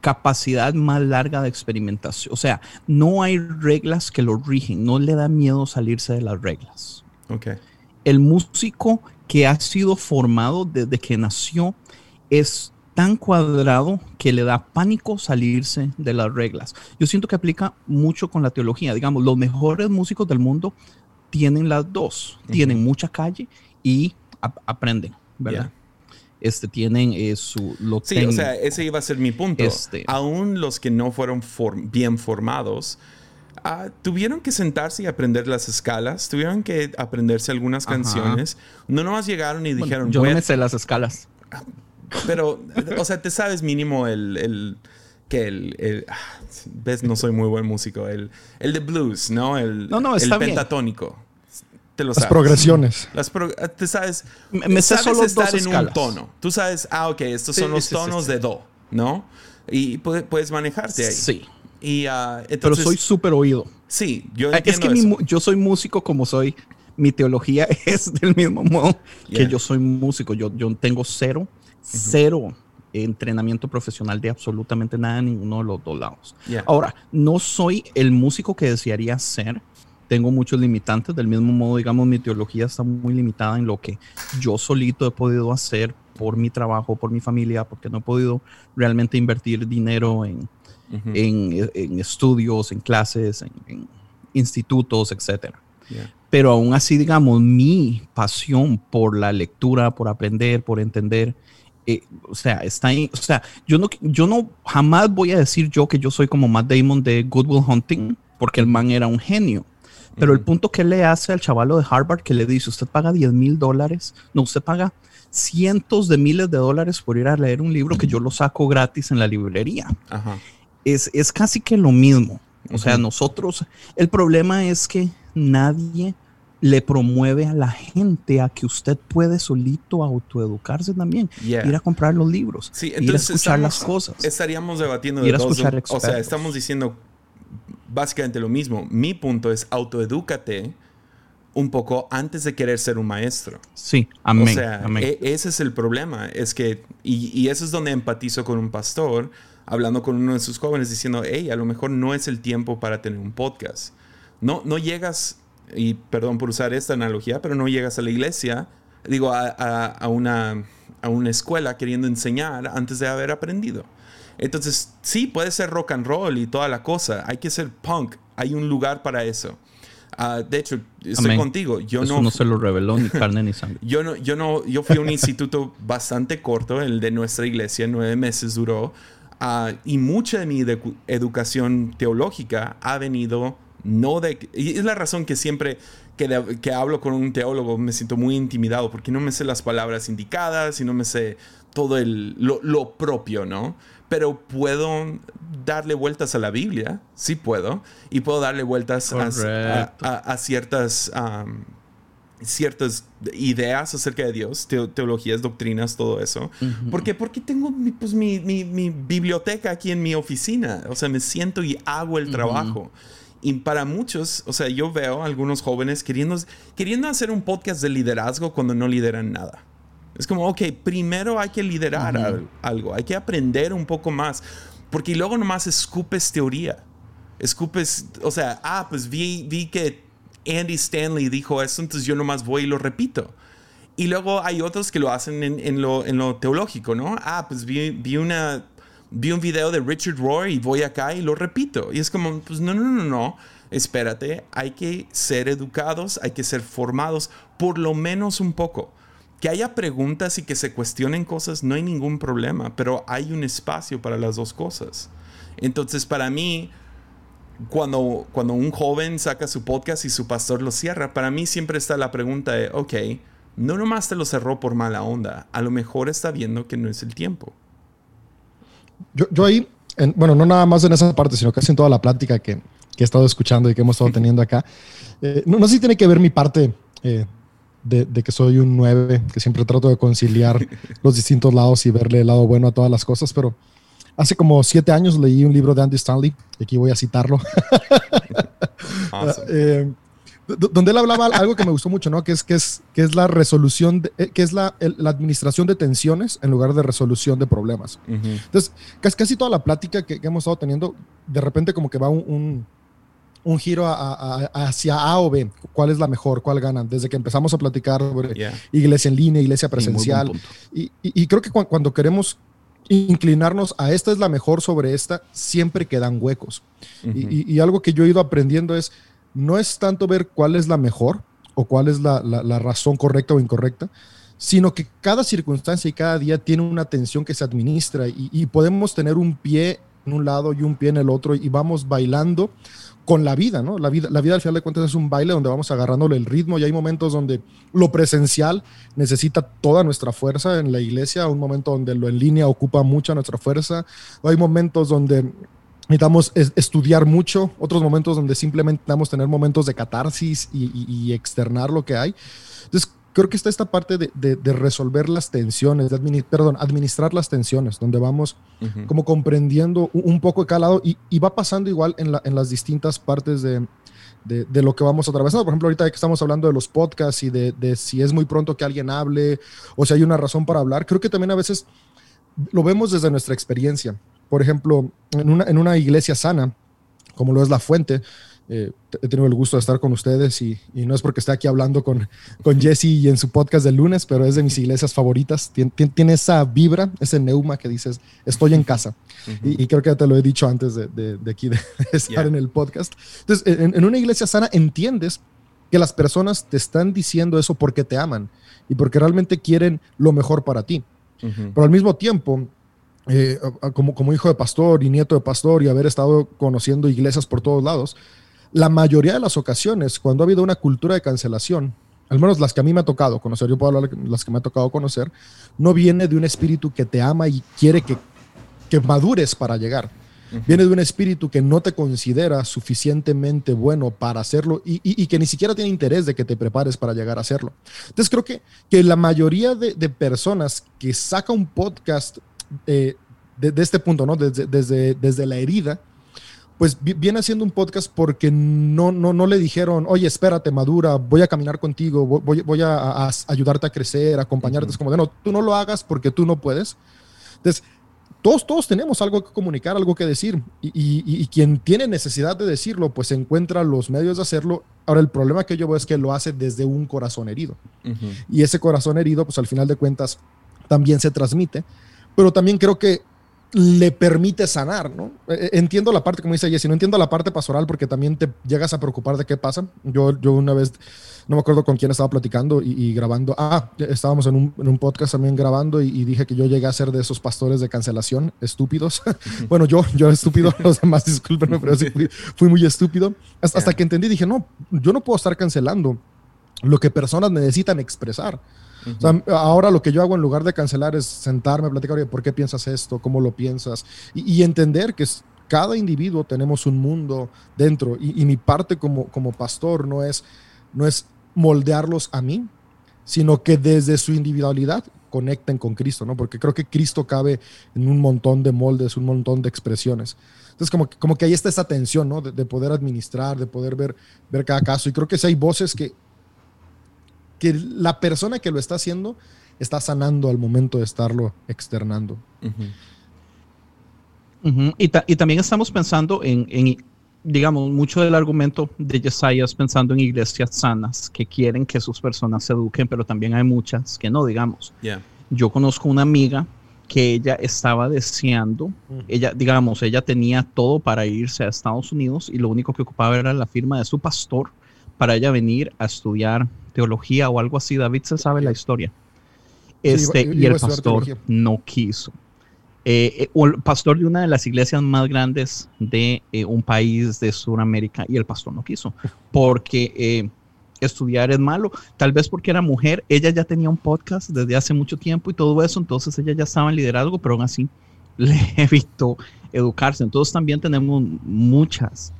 capacidad más larga de experimentación. O sea, no hay reglas que lo rigen, no le da miedo salirse de las reglas. Ok. El músico que ha sido formado desde que nació es tan cuadrado que le da pánico salirse de las reglas. Yo siento que aplica mucho con la teología. Digamos, los mejores músicos del mundo tienen las dos. Tienen mucha calle y ap- aprenden, ¿verdad? Este, tienen eh, su... Lo Sí, o técnico. sea, ese iba a ser mi punto. Este- Aún los que no fueron form- bien formados, ah, tuvieron que sentarse y aprender las escalas, tuvieron que aprenderse algunas Ajá. canciones. No nomás llegaron y Bueno, dijeron, yo "Voy no a me sé las escalas. Pero, o sea, te sabes mínimo el, el que el, el- ah, ves, no soy muy buen músico, el, el de blues, ¿no? El, No, no, el está bien. pentatónico. Te lo Las sabes. progresiones. Las pro- ah, te sabes, Me- me sé sabes solo estar dos en un escalas. tono. Tú sabes, ah, ok, estos Sí, son los sí, tonos sí. de do, ¿no? Y puede- puedes manejarte ahí. Sí, Y pero entonces, soy súper oído. sí, yo Ah, Es entiendo que mi eso. mu- yo soy músico como soy. Mi teología es del mismo modo Yeah. que yo soy músico. Yo, yo tengo cero, cero entrenamiento profesional de absolutamente nada en ninguno de los dos lados. Yeah. Ahora, no soy el músico que desearía ser. Tengo muchos limitantes. Del mismo modo, digamos, mi teología está muy limitada en lo que yo solito he podido hacer por mi trabajo, por mi familia, porque no he podido realmente invertir dinero en, Ujú. en, en estudios, en clases, en, en institutos, etcétera. Yeah. Pero aún así, digamos, mi pasión por la lectura, por aprender, por entender, eh, o sea, está ahí. O sea, yo no, yo no jamás voy a decir yo que yo soy como Matt Damon de Good Will Hunting, porque el man era un genio. Pero el punto que le hace al chavalo de Harvard que le dice, usted paga 10 mil dólares, no, usted paga cientos de miles de dólares por ir a leer un libro que yo lo saco gratis en la librería Ajá. es, es casi que lo mismo. O sea, Ujú. nosotros, el problema es que nadie le promueve a la gente a que usted puede solito autoeducarse también, Yeah. ir a comprar los libros, Sí, ir a escuchar estamos- las cosas. Estaríamos debatiendo Ir de a dos. escuchar O sea, estamos diciendo básicamente lo mismo. Mi punto es autoedúcate un poco antes de querer ser un maestro. sí, amén. o sea, amén. e- ese es el problema. Es que, y, y eso es donde empatizo con un pastor, hablando con uno de sus jóvenes, diciendo, hey, a lo mejor no es el tiempo para tener un podcast. No, no llegas, y perdón por usar esta analogía, pero no llegas a la iglesia, digo, a, a- a una, a una escuela queriendo enseñar antes de haber aprendido. Entonces, sí, puede ser rock and roll y toda la cosa. Hay que ser punk. Hay un lugar para eso. Ah, de hecho, estoy Amén. contigo. Yo Eso no, no se lo reveló ni carne ni sangre. yo no, yo no, yo fui a un instituto bastante corto, el de nuestra iglesia, nueve meses duró, ah, y mucha de mi edu- educación teológica ha venido no de, y es la razón que siempre que, de- que hablo con un teólogo me siento muy intimidado, porque no me sé las palabras indicadas y no me sé todo el, lo, lo propio, ¿no? Pero puedo darle vueltas a la Biblia, sí puedo, y puedo darle vueltas a, a- a- ciertas... am, ciertas ideas acerca de Dios, teo- teologías, doctrinas, todo eso. ¿Por qué? Porque tengo mi, pues, mi, mi- mi biblioteca aquí en mi oficina. O sea, me siento y hago el trabajo. Y para muchos, o sea, yo veo a algunos jóvenes queriendo, queriendo hacer un podcast de liderazgo cuando no lideran nada. Es como, ok, primero hay que liderar al- algo, hay que aprender un poco más, porque luego nomás escupes teoría. Escupes, o sea, ah, pues vi, vi que Andy Stanley dijo esto, entonces yo nomás voy y lo repito. Y luego hay otros que lo hacen en, en lo, en lo teológico, ¿no? Ah, pues vi, vi, una, vi un video de Richard Rohr y voy acá y lo repito. Y es como, pues no, no, no, no. Espérate, hay que ser educados, hay que ser formados, por lo menos un poco. Que haya preguntas y que se cuestionen cosas, no hay ningún problema, pero hay un espacio para las dos cosas. Entonces, para mí, cuando, cuando un joven saca su podcast y su pastor lo cierra, para mí siempre está la pregunta de, ok, no nomás te lo cerró por mala onda, a lo mejor está viendo que no es el tiempo. Yo, yo ahí, bueno, no nada más en esa parte, sino casi en toda la plática que, que he estado escuchando y que hemos estado teniendo acá, eh, no, no, sé si tiene que ver mi parte eh, de, de, que soy un 9, que siempre trato de conciliar los distintos lados y verle el lado bueno a todas las cosas, pero hace como siete años leí un libro de Andy Stanley, y aquí voy a citarlo. awesome. eh, donde él hablaba algo que me gustó mucho, ¿no? Que es, que es, que es la resolución, de, eh, que es la, el, la, administración de tensiones en lugar de resolución de problemas. Uh -huh. Entonces, casi, casi, toda la plática que, que, hemos estado teniendo, de repente como que va un, un, un giro a, a, hacia A o B. ¿Cuál es la mejor? ¿Cuál gana? Desde que empezamos a platicar sobre yeah. iglesia en línea, iglesia presencial. Y, y, y, creo que cu cuando queremos inclinarnos a esta es la mejor sobre esta, siempre quedan huecos. Uh -huh. y, y algo que yo he ido aprendiendo es no es tanto ver cuál es la mejor o cuál es la, la, razón correcta o incorrecta, sino que cada circunstancia y cada día tiene una tensión que se administra y, podemos tener un pie en un lado y un pie en el otro y vamos bailando con la vida, ¿no? La vida, la vida al final de cuentas es un baile donde vamos agarrándole el ritmo y hay momentos donde lo presencial necesita toda nuestra fuerza en la iglesia, un momento donde lo en línea ocupa mucha nuestra fuerza, hay momentos donde necesitamos estudiar mucho, otros momentos donde simplemente necesitamos tener momentos de catarsis y, y, y, externar lo que hay. Entonces, creo que está esta parte de, de, de resolver las tensiones, de administ perdón, administrar las tensiones, donde vamos uh -huh. como comprendiendo un poco de cada lado y, y va pasando igual en, la, en las distintas partes de, de, de, lo que vamos atravesando. Por ejemplo, ahorita que estamos hablando de los podcasts y de, de, si es muy pronto que alguien hable o si hay una razón para hablar, creo que también a veces lo vemos desde nuestra experiencia por ejemplo, en una, en una iglesia sana, como lo es La Fuente, eh, he tenido el gusto de estar con ustedes y, y, no es porque esté aquí hablando con, con Jesse y en su podcast del lunes, pero es de mis iglesias favoritas. Tien, tien, tiene esa vibra, ese neuma que dices, estoy en casa. Uh -huh. y, y, creo que ya te lo he dicho antes de, de, de aquí, de estar yeah. en el podcast. Entonces, en, en una iglesia sana entiendes que las personas te están diciendo eso porque te aman y porque realmente quieren lo mejor para ti. Uh -huh. Pero al mismo tiempo, eh, como, como hijo de pastor y nieto de pastor y haber estado conociendo iglesias por todos lados, la mayoría de las ocasiones, cuando ha habido una cultura de cancelación, al menos las que a mí me ha tocado conocer, yo puedo hablar de las que me ha tocado conocer, no viene de un espíritu que te ama y quiere que, que madures para llegar. Uh -huh. Viene de un espíritu que no te considera suficientemente bueno para hacerlo y, y, y, que ni siquiera tiene interés de que te prepares para llegar a hacerlo. Entonces creo que, que la mayoría de, de personas que saca un podcast eh, de, de, este punto, ¿no? Desde, desde, desde la herida, pues viene haciendo un podcast porque no, no, no le dijeron, oye, espérate, madura, voy a caminar contigo, voy, voy a, a, a ayudarte a crecer, a acompañarte. Uh -huh. Es como de, no, tú no lo hagas porque tú no puedes. Entonces, todos, todos tenemos algo que comunicar, algo que decir. Y, y, y, quien tiene necesidad de decirlo, pues encuentra los medios de hacerlo. Ahora, el problema que yo veo es que lo hace desde un corazón herido. Uh -huh. Y ese corazón herido, pues al final de cuentas, también se transmite. Pero también creo que le permite sanar, ¿no? Eh, entiendo la parte, como dice Jesse, no entiendo la parte pastoral porque también te llegas a preocupar de qué pasa. Yo, yo una vez, no me acuerdo con quién estaba platicando y, y grabando, ah, estábamos en un, en un podcast también grabando y, y, dije que yo llegué a ser de esos pastores de cancelación, estúpidos. bueno, yo, yo estúpido, los demás discúlpenme, pero sí fui, fui muy estúpido. Hasta, hasta que entendí, dije, no, yo no puedo estar cancelando lo que personas necesitan expresar. Ahora lo que yo hago en lugar de cancelar es sentarme, platicar, oye, ¿por qué piensas esto? ¿Cómo lo piensas? Y, entender que cada individuo tenemos un mundo dentro y, y, mi parte como, como pastor no es, no es moldearlos a mí, sino que desde su individualidad conecten con Cristo, ¿no? Porque creo que Cristo cabe en un montón de moldes, un montón de expresiones. Entonces, como, como que ahí está esa tensión, ¿no? De, de poder administrar, de poder ver, ver cada caso. Y creo que si hay voces que que la persona que lo está haciendo está sanando al momento de estarlo externando. Uh -huh. Uh -huh. y, ta y, también estamos pensando en, en, digamos, mucho del argumento de Yesayas pensando en iglesias sanas que quieren que sus personas se eduquen, pero también hay muchas que no, digamos. Yeah. Yo conozco una amiga que ella estaba deseando, ella, digamos, ella tenía todo para irse a Estados Unidos y lo único que ocupaba era la firma de su pastor para ella venir a estudiar teología o algo así. David se sabe la historia. Este, sí, iba, iba y el pastor no quiso. Eh, eh, el pastor de una de las iglesias más grandes de eh, un país de Sudamérica y el pastor no quiso porque eh, estudiar es malo. Tal vez porque era mujer, ella ya tenía un podcast desde hace mucho tiempo y todo eso, entonces ella ya estaba en liderazgo, pero aún así le evitó educarse. Entonces también tenemos muchas,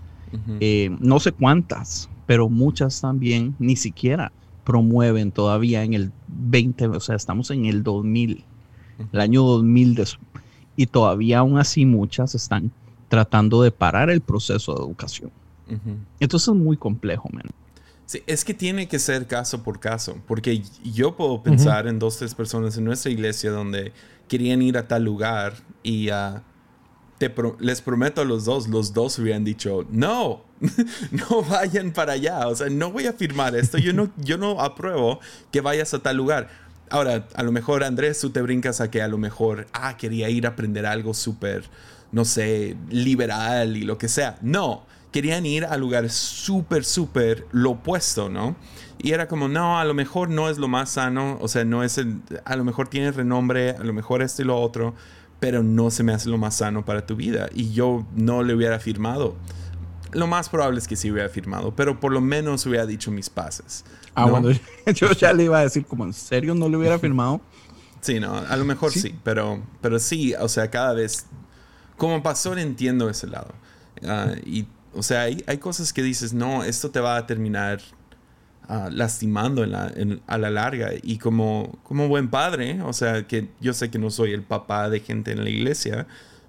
no sé cuántas, pero muchas también ni siquiera promueven todavía en el 20, o sea, estamos en el 2000, el año 2000 y todavía aún así muchas están tratando de parar el proceso de educación. Entonces es muy complejo, man. Sí, es que tiene que ser caso por caso, porque yo puedo pensar en dos, tres personas en nuestra iglesia donde querían ir a tal lugar y uh, les prometo a los dos, los dos hubieran dicho, no, no vayan para allá, o sea, no voy a firmar esto, yo no, yo no apruebo que vayas a tal lugar. Ahora, a lo mejor Andrés, tú te brincas a que a lo mejor, ah, quería ir a aprender algo súper, no sé, liberal y lo que sea. No, querían ir a lugares súper, súper lo opuesto, ¿no? Y era como, no, a lo mejor no es lo más sano, o sea, no es el, a lo mejor tiene renombre, a lo mejor esto y lo otro, pero no se me hace lo más sano para tu vida. Y yo no le hubiera firmado. Lo más probable es que sí hubiera firmado, pero por lo menos hubiera dicho mis pases. Ah, bueno, yo ya le iba a decir, como en serio no le hubiera firmado. Sí, no, a lo mejor sí, pero, pero sí, o sea, cada vez, como pastor entiendo ese lado. Ah, y o sea, hay, cosas que dices, no, esto te va a terminar ah, lastimando a la larga. Y como, como buen padre, o sea, que yo sé que no soy el papá de gente en la iglesia,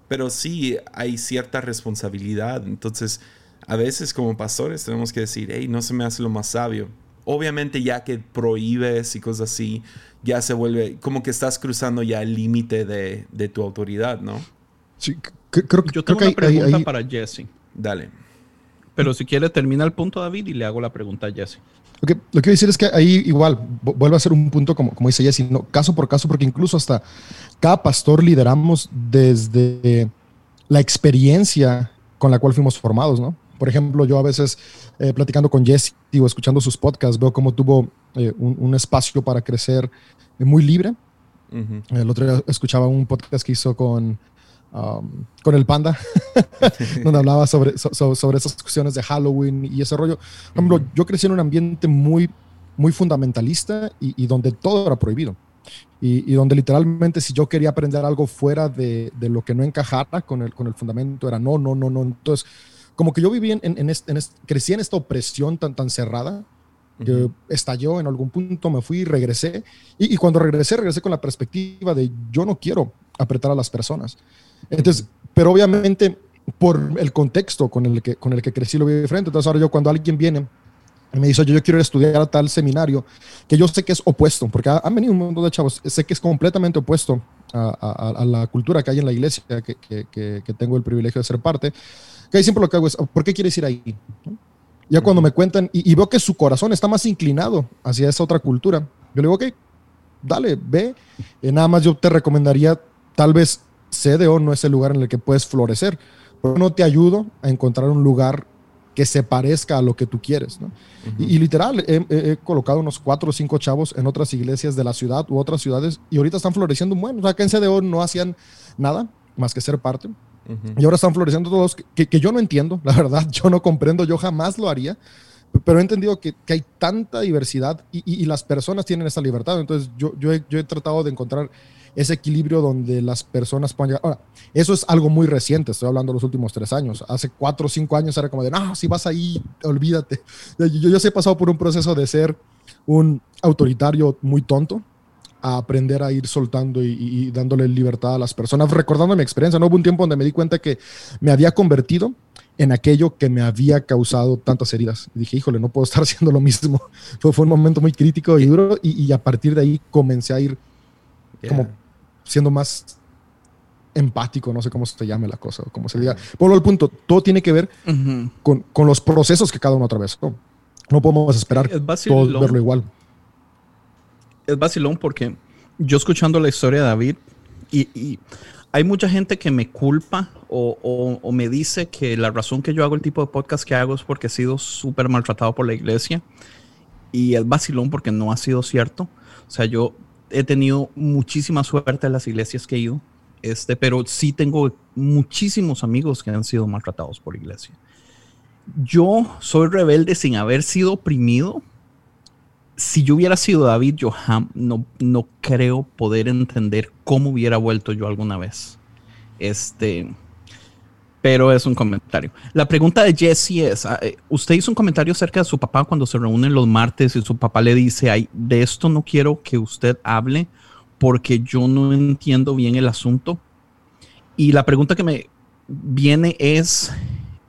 pero sí hay cierta responsabilidad. Entonces, a veces como pastores tenemos que decir, hey, no se me hace lo más sabio. Obviamente ya que prohíbes y cosas así, ya se vuelve como que estás cruzando ya el límite de, tu autoridad, ¿no? Sí, creo que yo tengo una pregunta para Jesse. Dale. Pero si quiere, termina el punto, David, y le hago la pregunta a Jesse. Lo que, lo que quiero decir es que ahí igual vuelve a ser un punto, como, como dice Jesse, no, caso por caso, porque incluso hasta cada pastor lideramos desde la experiencia con la cual fuimos formados, ¿no? Por ejemplo, yo a veces eh, platicando con Jesse o escuchando sus podcasts, veo cómo tuvo eh, un, espacio para crecer muy libre. El otro día escuchaba un podcast que hizo con Um, con el panda, donde hablaba sobre, sobre esas cuestiones de Halloween y ese rollo. Por ejemplo, yo crecí en un ambiente muy, muy fundamentalista y, donde todo era prohibido. Y, donde literalmente si yo quería aprender algo fuera de, de, lo que no encajara con el, con el fundamento era no, no, no, no. Entonces, como que yo viví en, en, este, crecí en esta opresión tan, tan cerrada que estalló en algún punto, me fui, regresé. Y, y, cuando regresé, regresé con la perspectiva de yo no quiero apretar a las personas. Entonces, pero obviamente por el contexto con el que, con el que crecí lo vi diferente. Entonces ahora yo cuando alguien viene y me dice, yo, yo quiero estudiar a tal seminario, que yo sé que es opuesto, porque han venido un montón de chavos, sé que es completamente opuesto a, a, la cultura que hay en la iglesia, que, que, que, tengo el privilegio de ser parte, que ahí siempre lo que hago es, ¿por qué quieres ir ahí? Ya cuando me cuentan y, veo que su corazón está más inclinado hacia esa otra cultura, yo le digo, ok, dale, ve, eh, nada más yo te recomendaría tal vez CDO no es el lugar en el que puedes florecer, pero no te ayudo a encontrar un lugar que se parezca a lo que tú quieres. y, literal, he, colocado unos cuatro o cinco chavos en otras iglesias de la ciudad u otras ciudades y ahorita están floreciendo bueno. O sea, que en CDO no hacían nada más que ser parte. Y ahora están floreciendo todos, que, que, yo no entiendo, la verdad, yo no comprendo, yo jamás lo haría, pero he entendido que, que hay tanta diversidad y, y, las personas tienen esa libertad. Entonces yo, yo, he, yo he tratado de encontrar ese equilibrio donde las personas puedan llegar. Ahora, eso es algo muy reciente, estoy hablando de los últimos tres años. Hace cuatro o cinco años era como de, no, si vas ahí, olvídate. Yo, yo, he pasado por un proceso de ser un autoritario muy tonto a aprender a ir soltando y, dándole libertad a las personas, recordando mi experiencia. No hubo un tiempo donde me di cuenta que me había convertido en aquello que me había causado tantas heridas. Y dije, híjole, no puedo estar haciendo lo mismo. Fue, fue un momento muy crítico y duro y, y, a partir de ahí comencé a ir como siendo más empático, no sé cómo se llame la cosa, cómo se diga. Por el punto, todo tiene que ver con, con, los procesos que cada uno atravesó. No, no podemos esperar todos verlo igual. Es vacilón porque yo escuchando la historia de David y, y hay mucha gente que me culpa o, o, o, me dice que la razón que yo hago el tipo de podcast que hago es porque he sido súper maltratado por la iglesia y es vacilón porque no ha sido cierto. O sea, yo he tenido muchísima suerte en las iglesias que he ido, este, pero sí tengo muchísimos amigos que han sido maltratados por iglesia. Yo soy rebelde sin haber sido oprimido, si yo hubiera sido David, yo no, no creo poder entender cómo hubiera vuelto yo alguna vez. Este, pero es un comentario. La pregunta de Jesse es, ah, eh, usted hizo un comentario acerca de su papá cuando se reúnen los martes y su papá le dice, Ay, de esto no quiero que usted hable porque yo no entiendo bien el asunto. Y la pregunta que me viene es,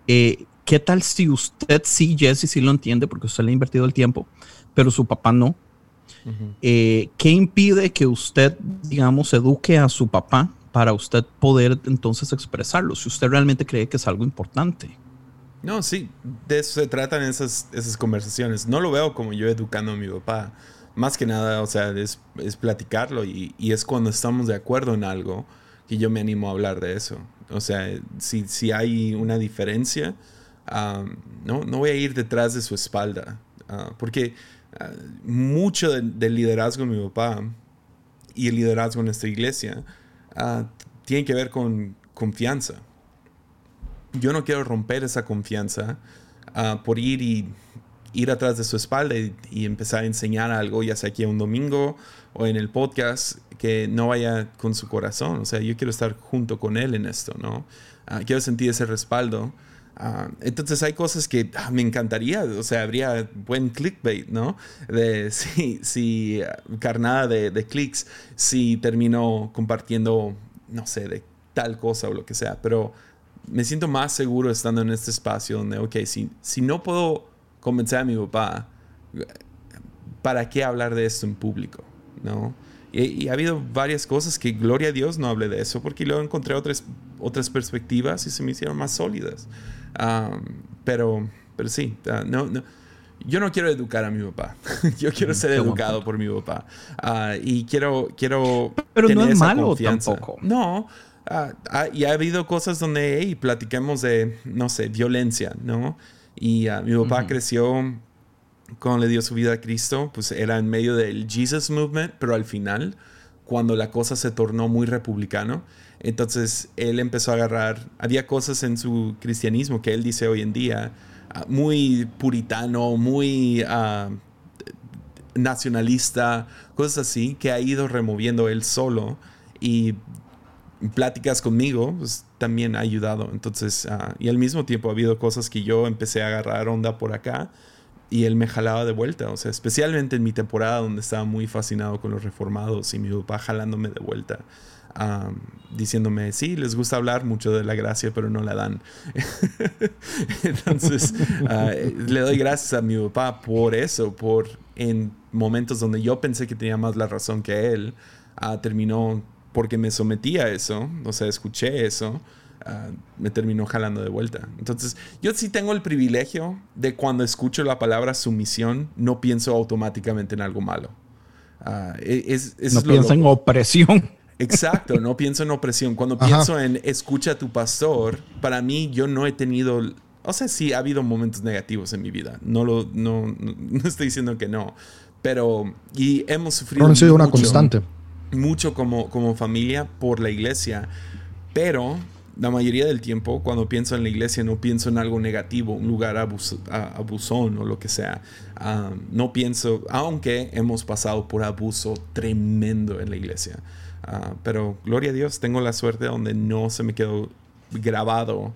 eh, ¿qué tal si usted sí, Jesse, sí lo entiende porque usted le ha invertido el tiempo, pero su papá no? Eh, ¿Qué impide que usted, digamos, eduque a su papá para usted poder entonces expresarlo, si usted realmente cree que es algo importante? No, sí, de eso se tratan esas, esas conversaciones. No lo veo como yo educando a mi papá. Más que nada, o sea, es, es platicarlo y, y, es cuando estamos de acuerdo en algo que yo me animo a hablar de eso. O sea, si, si hay una diferencia, no, no voy a ir detrás de su espalda. Ah, porque ah, mucho del liderazgo de mi papá y el liderazgo en esta iglesia uh, tiene que ver con confianza. Yo no quiero romper esa confianza por ir y ir atrás de su espalda y, empezar a enseñar algo, ya sea aquí un domingo o en el podcast, que no vaya con su corazón. O sea, yo quiero estar junto con él en esto, ¿no? quiero sentir ese respaldo. Ah, entonces hay cosas que ah, me encantaría, o sea, habría buen clickbait, ¿no? De si, si carnada de, de clics, si termino compartiendo, no sé, de tal cosa o lo que sea, pero me siento más seguro estando en este espacio donde, ok, si, si no puedo convencer a mi papá, ¿para qué hablar de esto en público? ¿No? Y, ha habido varias cosas que, gloria a Dios, no hablé de eso, porque luego encontré otras, otras perspectivas y se me hicieron más sólidas pero, pero sí, no, no, yo no quiero educar a mi papá. yo quiero ser educado por mi papá. Ah, y quiero, quiero pero no es malo tampoco. No. Uh, y ha habido cosas donde hey, platiquemos de, no sé, violencia, ¿no? Y mi papá creció cuando le dio su vida a Cristo, pues era en medio del Jesus Movement, pero al final, cuando la cosa se tornó muy republicano, entonces él empezó a agarrar, había cosas en su cristianismo que él dice hoy en día, ah, muy puritano, muy ah, nacionalista, cosas así, que ha ido removiendo él solo y pláticas conmigo pues, también ha ayudado. Entonces, ah, y al mismo tiempo ha habido cosas que yo empecé a agarrar onda por acá y él me jalaba de vuelta, o sea, especialmente en mi temporada donde estaba muy fascinado con los reformados y mi papá jalándome de vuelta diciéndome, sí, les gusta hablar mucho de la gracia, pero no la dan. Entonces, ah, le doy gracias a mi papá por eso, por en momentos donde yo pensé que tenía más la razón que él, uh, terminó porque me sometí a eso, o sea, escuché eso. Ah, me terminó jalando de vuelta. Entonces, yo sí tengo el privilegio de cuando escucho la palabra sumisión, no pienso automáticamente en algo malo. E, es, no pienso en opresión. Exacto, no pienso en opresión. Cuando pienso en escucha a tu pastor, para mí yo no he tenido, o sea, sí ha habido momentos negativos en mi vida. No lo, no, no, estoy diciendo que no, pero y hemos sufrido. No sido una constante. Mucho como, como familia por la iglesia, pero la mayoría del tiempo cuando pienso en la iglesia no pienso en algo negativo, un lugar abusón o lo que sea. Ah, no pienso, aunque hemos pasado por abuso tremendo en la iglesia. Ah, pero gloria a Dios, tengo la suerte donde no se me quedó grabado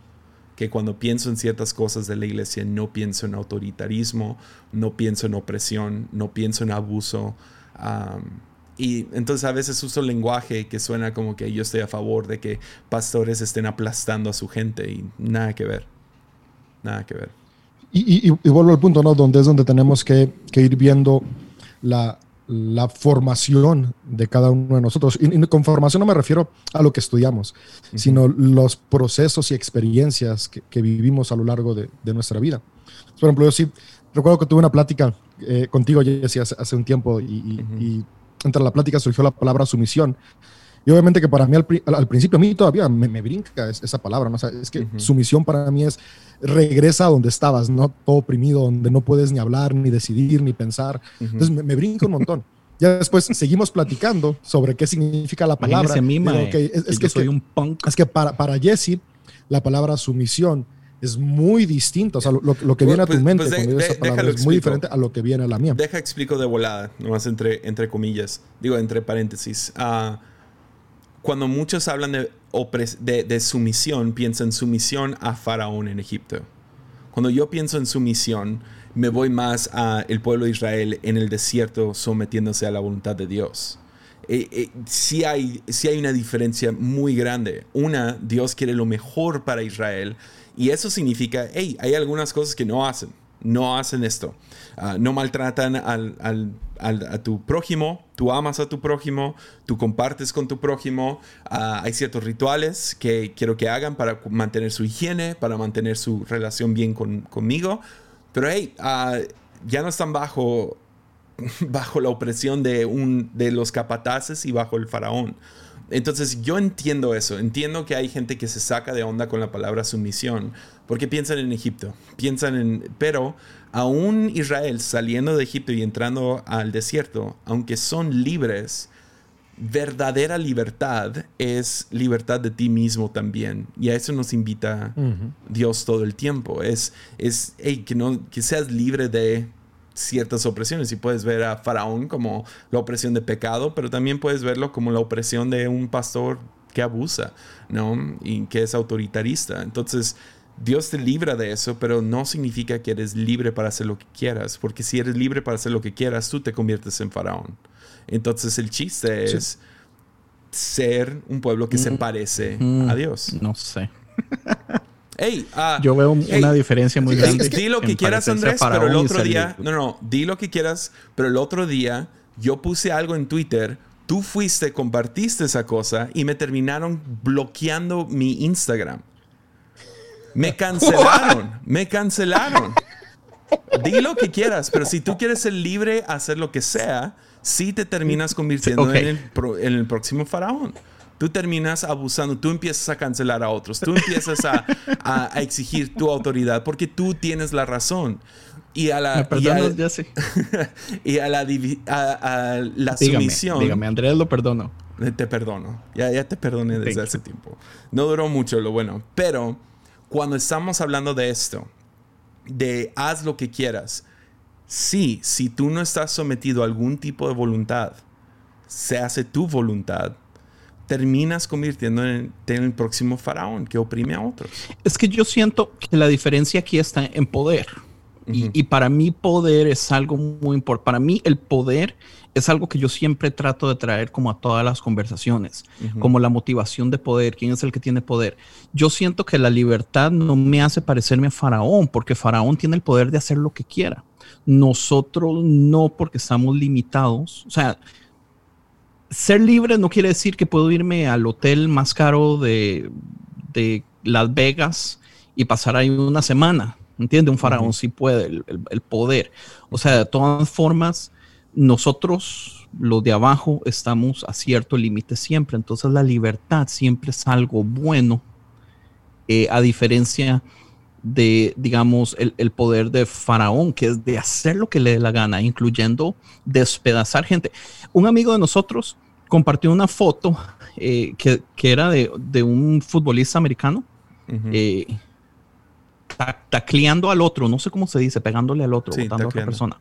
que cuando pienso en ciertas cosas de la iglesia no pienso en autoritarismo, no pienso en opresión, no pienso en abuso. y entonces a veces uso lenguaje que suena como que yo estoy a favor de que pastores estén aplastando a su gente y nada que ver. Nada que ver. Y, vuelvo al punto, ¿no? Donde es donde tenemos que, que ir viendo la, la formación de cada uno de nosotros. Y, con formación no me refiero a lo que estudiamos, sino los procesos y experiencias que, vivimos a lo largo de, nuestra vida. Por ejemplo, yo sí recuerdo que tuve una plática eh, contigo, Jesse, hace, hace, un tiempo y, entre la plática surgió la palabra sumisión. Y obviamente que para mí al, principio, a mí todavía me, brinca esa palabra, ¿no? es que sumisión para mí es regresa a donde estabas, no todo oprimido, donde no puedes ni hablar, ni decidir, ni pensar. Entonces me, me brinca un montón. Ya después seguimos platicando sobre qué significa la palabra. es, que, soy un punk. Es que para, para Jesse, la palabra sumisión es muy distinto. O sea, lo, que viene a tu pues, mente pues cuando esa palabra es muy diferente a lo que viene a la mía. Deja explico de volada, nomás entre, entre comillas, digo entre paréntesis. Uh, cuando muchos hablan de, de, sumisión, piensan sumisión a Faraón en Egipto. Cuando yo pienso en sumisión, me voy más a el pueblo de Israel en el desierto sometiéndose a la voluntad de Dios. Eh, eh, hay, sí hay una diferencia muy grande. Una, Dios quiere lo mejor para Israel y eso significa, hey, hay algunas cosas que no hacen, no hacen esto. Ah, no maltratan al, al, a tu prójimo, tú amas a tu prójimo, tú compartes con tu prójimo. Ah, hay ciertos rituales que quiero que hagan para mantener su higiene, para mantener su relación bien con, conmigo. Pero hey, ah, ya no están bajo, bajo la opresión de, un, de los capataces y bajo el faraón. Entonces yo entiendo eso, entiendo que hay gente que se saca de onda con la palabra sumisión, porque piensan en Egipto, piensan en... Pero aún Israel saliendo de Egipto y entrando al desierto, aunque son libres, verdadera libertad es libertad de ti mismo también. Y a eso nos invita Dios todo el tiempo. Es, es que, no, que seas libre de ciertas opresiones y puedes ver a Faraón como la opresión de pecado, pero también puedes verlo como la opresión de un pastor que abusa, ¿no? Y que es autoritarista. Entonces, Dios te libra de eso, pero no significa que eres libre para hacer lo que quieras, porque si eres libre para hacer lo que quieras, tú te conviertes en Faraón. Entonces, el chiste es ser un pueblo que se mm. parece mm. a Dios. No sé. Ah, Yo veo una diferencia muy grande. Di lo que quieras, Andrés, pero el otro día. No, no, di lo que quieras, pero el otro día yo puse algo en Twitter. Tú fuiste, compartiste esa cosa y me terminaron bloqueando mi Instagram. Me cancelaron, me cancelaron. Di lo que quieras, pero si tú quieres ser libre, hacer lo que sea, sí te terminas convirtiendo en, en el próximo faraón tú terminas abusando, tú empiezas a cancelar a otros, tú empiezas a, a, exigir tu autoridad porque tú tienes la razón. Y a la, y a, ya sé. y a la, a, la sumisión. Dígame, Andrés lo perdono. Eh, te perdono. Ya, ya te perdoné desde hace tiempo. No duró mucho lo bueno. Pero cuando estamos hablando de esto, de haz lo que quieras, sí, si tú no estás sometido a algún tipo de voluntad, se hace tu voluntad, terminas convirtiendo en, el próximo faraón que oprime a otros. Es que yo siento que la diferencia aquí está en poder. y, para mí poder es algo muy importante. Para mí el poder es algo que yo siempre trato de traer como a todas las conversaciones, como la motivación de poder, quién es el que tiene poder. Yo siento que la libertad no me hace parecerme a Faraón, porque Faraón tiene el poder de hacer lo que quiera. Nosotros no, porque estamos limitados. O sea, ser libre no quiere decir que puedo irme al hotel más caro de, Las Vegas y pasar ahí una semana. ¿Entiende? Un faraón sí puede, el, poder. O sea, de todas formas, nosotros, los de abajo, estamos a cierto límite siempre. Entonces la libertad siempre es algo bueno, eh, a diferencia de, digamos, el, el, poder de Faraón, que es de hacer lo que le dé la gana, incluyendo despedazar gente. Un amigo de nosotros compartió una foto eh, que, era de, un futbolista americano eh, tacleando al otro, no sé cómo se dice, pegándole al otro, a otra persona.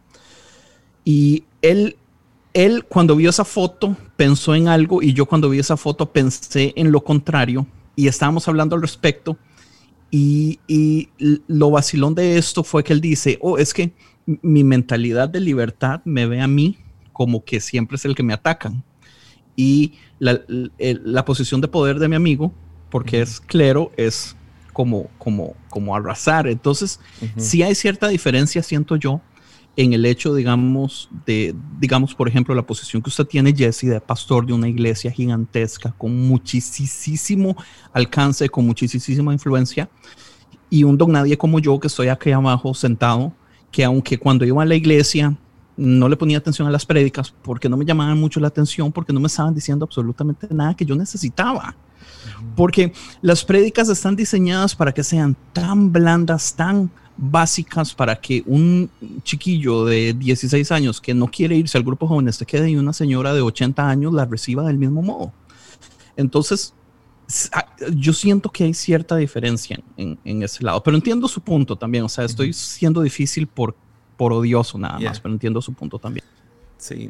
Y él, él cuando vio esa foto pensó en algo y yo cuando vi esa foto pensé en lo contrario y estábamos hablando al respecto. Y, y, lo vacilón de esto fue que él dice, oh, es que mi mentalidad de libertad me ve a mí como que siempre es el que me atacan y la, posición de poder de mi amigo, porque es clero, es como, como, como arrasar. Entonces, sí hay cierta diferencia, siento yo, en el hecho, digamos, de, digamos, por ejemplo, la posición que usted tiene, Jesse, de pastor de una iglesia gigantesca, con muchísimo alcance, con muchísima influencia, y un don nadie como yo, que estoy aquí abajo sentado, que aunque cuando iba a la iglesia no le ponía atención a las prédicas porque no me llamaban mucho la atención, porque no me estaban diciendo absolutamente nada que yo necesitaba. Porque las prédicas están diseñadas para que sean tan blandas, tan básicas, para que un chiquillo de 16 años que no quiere irse al grupo jóvenes se quede y una señora de 80 años la reciba del mismo modo. Entonces, ah, yo siento que hay cierta diferencia en, en, ese lado, pero entiendo su punto también. O sea, estoy siendo difícil por, por odioso nada más, pero entiendo su punto también. Sí.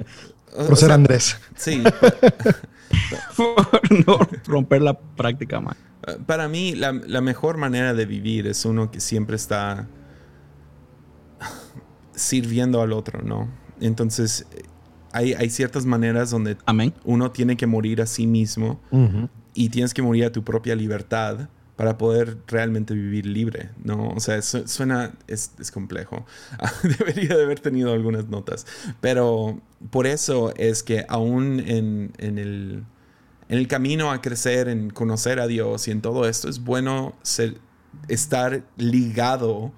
Por ser Andrés. Sí. por no romper la práctica más. Para mí, la, la, mejor manera de vivir es uno que siempre está sirviendo al otro, ¿no? Entonces, hay, hay ciertas maneras donde Amén. uno tiene que morir a sí mismo y tienes que morir a tu propia libertad para poder realmente vivir libre, ¿no? O sea, suena, es, es complejo. Debería de haber tenido algunas notas, pero por eso es que aún en, en, el, en el camino a crecer, en conocer a Dios y en todo esto, es bueno ser, estar ligado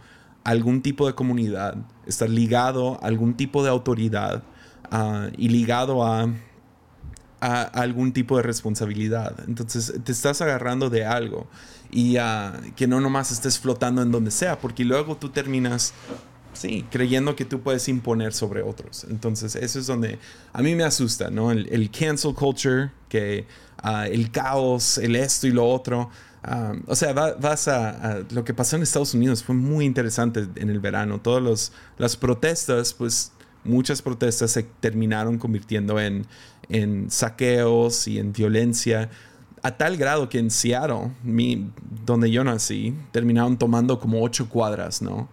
a algún tipo de comunidad, estar ligado a algún tipo de autoridad uh, y ligado a algún tipo de responsabilidad. Entonces te estás agarrando de algo y uh, que no nomás estés flotando en donde sea, porque luego tú terminas, sí, creyendo que tú puedes imponer sobre otros. Entonces eso es donde a mí me asusta, ¿no? El, el cancel culture, que uh, el caos, el esto y lo otro. Um, o sea, va, vas a, a, Lo que pasó en Estados Unidos fue muy interesante en el verano. Todas las protestas, pues muchas protestas se terminaron convirtiendo en, en saqueos y en violencia a tal grado que en Seattle, mi, donde yo nací, terminaron tomando como ocho cuadras, ¿no?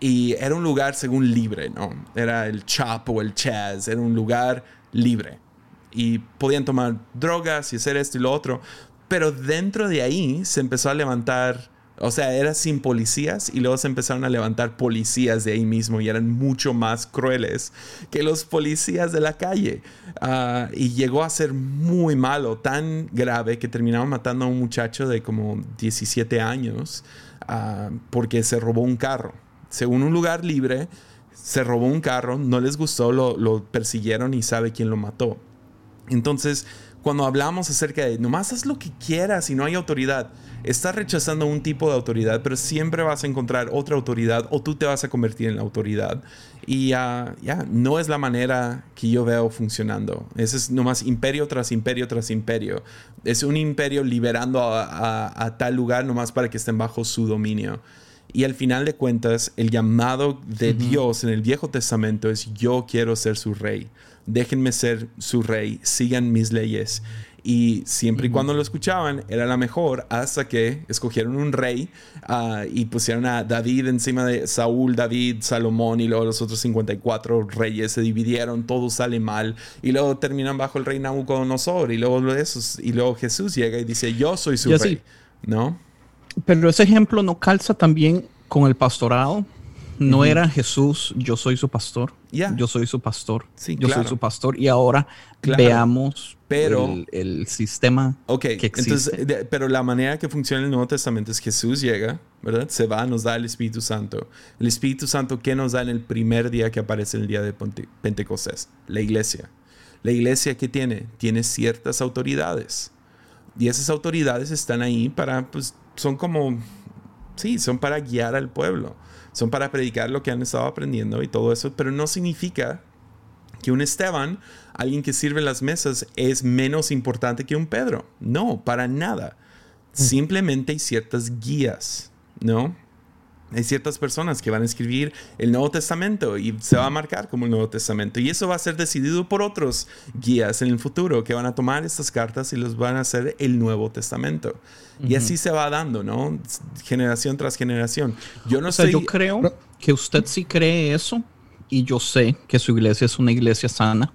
Y era un lugar según libre, ¿no? Era el Chop o el Chaz, era un lugar libre. Y podían tomar drogas y hacer esto y lo otro. Pero dentro de ahí se empezó a levantar o sea, era sin policías y luego se empezaron a levantar policías de ahí mismo y eran mucho más crueles que los policías de la calle. Uh, y llegó a ser muy malo, tan grave que terminaron matando a un muchacho de como 17 años uh, porque se robó un carro. Según un lugar libre, se robó un carro, no les gustó, lo, lo persiguieron y sabe quién lo mató. Entonces, cuando hablamos acerca de nomás haz lo que quieras y no hay autoridad, estás rechazando un tipo de autoridad, pero siempre vas a encontrar otra autoridad o tú te vas a convertir en la autoridad. Y ya, no es la manera que yo veo funcionando. Ese es nomás imperio tras imperio tras imperio. Es un imperio liberando a, tal lugar nomás para que estén bajo su dominio. Y al final de cuentas, el llamado de Dios en el Viejo Testamento es yo quiero ser su rey déjenme ser su rey, sigan mis leyes. Y siempre y cuando lo escuchaban, era la mejor hasta que escogieron un rey uh, y pusieron a David encima de Saúl, David, Salomón y luego los otros 54 reyes se dividieron, todo sale mal y luego terminan bajo el rey Nabucodonosor y luego, esos, y luego Jesús llega y dice, yo soy su rey, ¿no? Pero ese ejemplo no calza también con el pastorado no era Jesús, yo soy su pastor. Yo soy su pastor. yo soy su pastor. Y ahora veamos pero, el, sistema que existe. Entonces, pero la manera que funciona el Nuevo Testamento es Jesús llega, ¿verdad? Se va, nos da el Espíritu Santo. El Espíritu Santo, ¿qué nos da en el primer día que aparece el día de Pentecostés? La iglesia. La iglesia, ¿qué tiene? Tiene ciertas autoridades. Y esas autoridades están ahí para, pues, son como, sí, son para guiar al pueblo son para predicar lo que han estado aprendiendo y todo eso, pero no significa que un Esteban, alguien que sirve las mesas, es menos importante que un Pedro. No, para nada. Mm. Simplemente hay ciertas guías, ¿no? Hay ciertas personas que van a escribir el Nuevo Testamento y se va a marcar como el Nuevo Testamento. Y eso va a ser decidido por otros guías en el futuro que van a tomar estas cartas y los van a hacer el Nuevo Testamento. Y así se va dando, ¿no? Generación tras generación. Yo no sé. Yo creo que usted sí cree eso y yo sé que su iglesia es una iglesia sana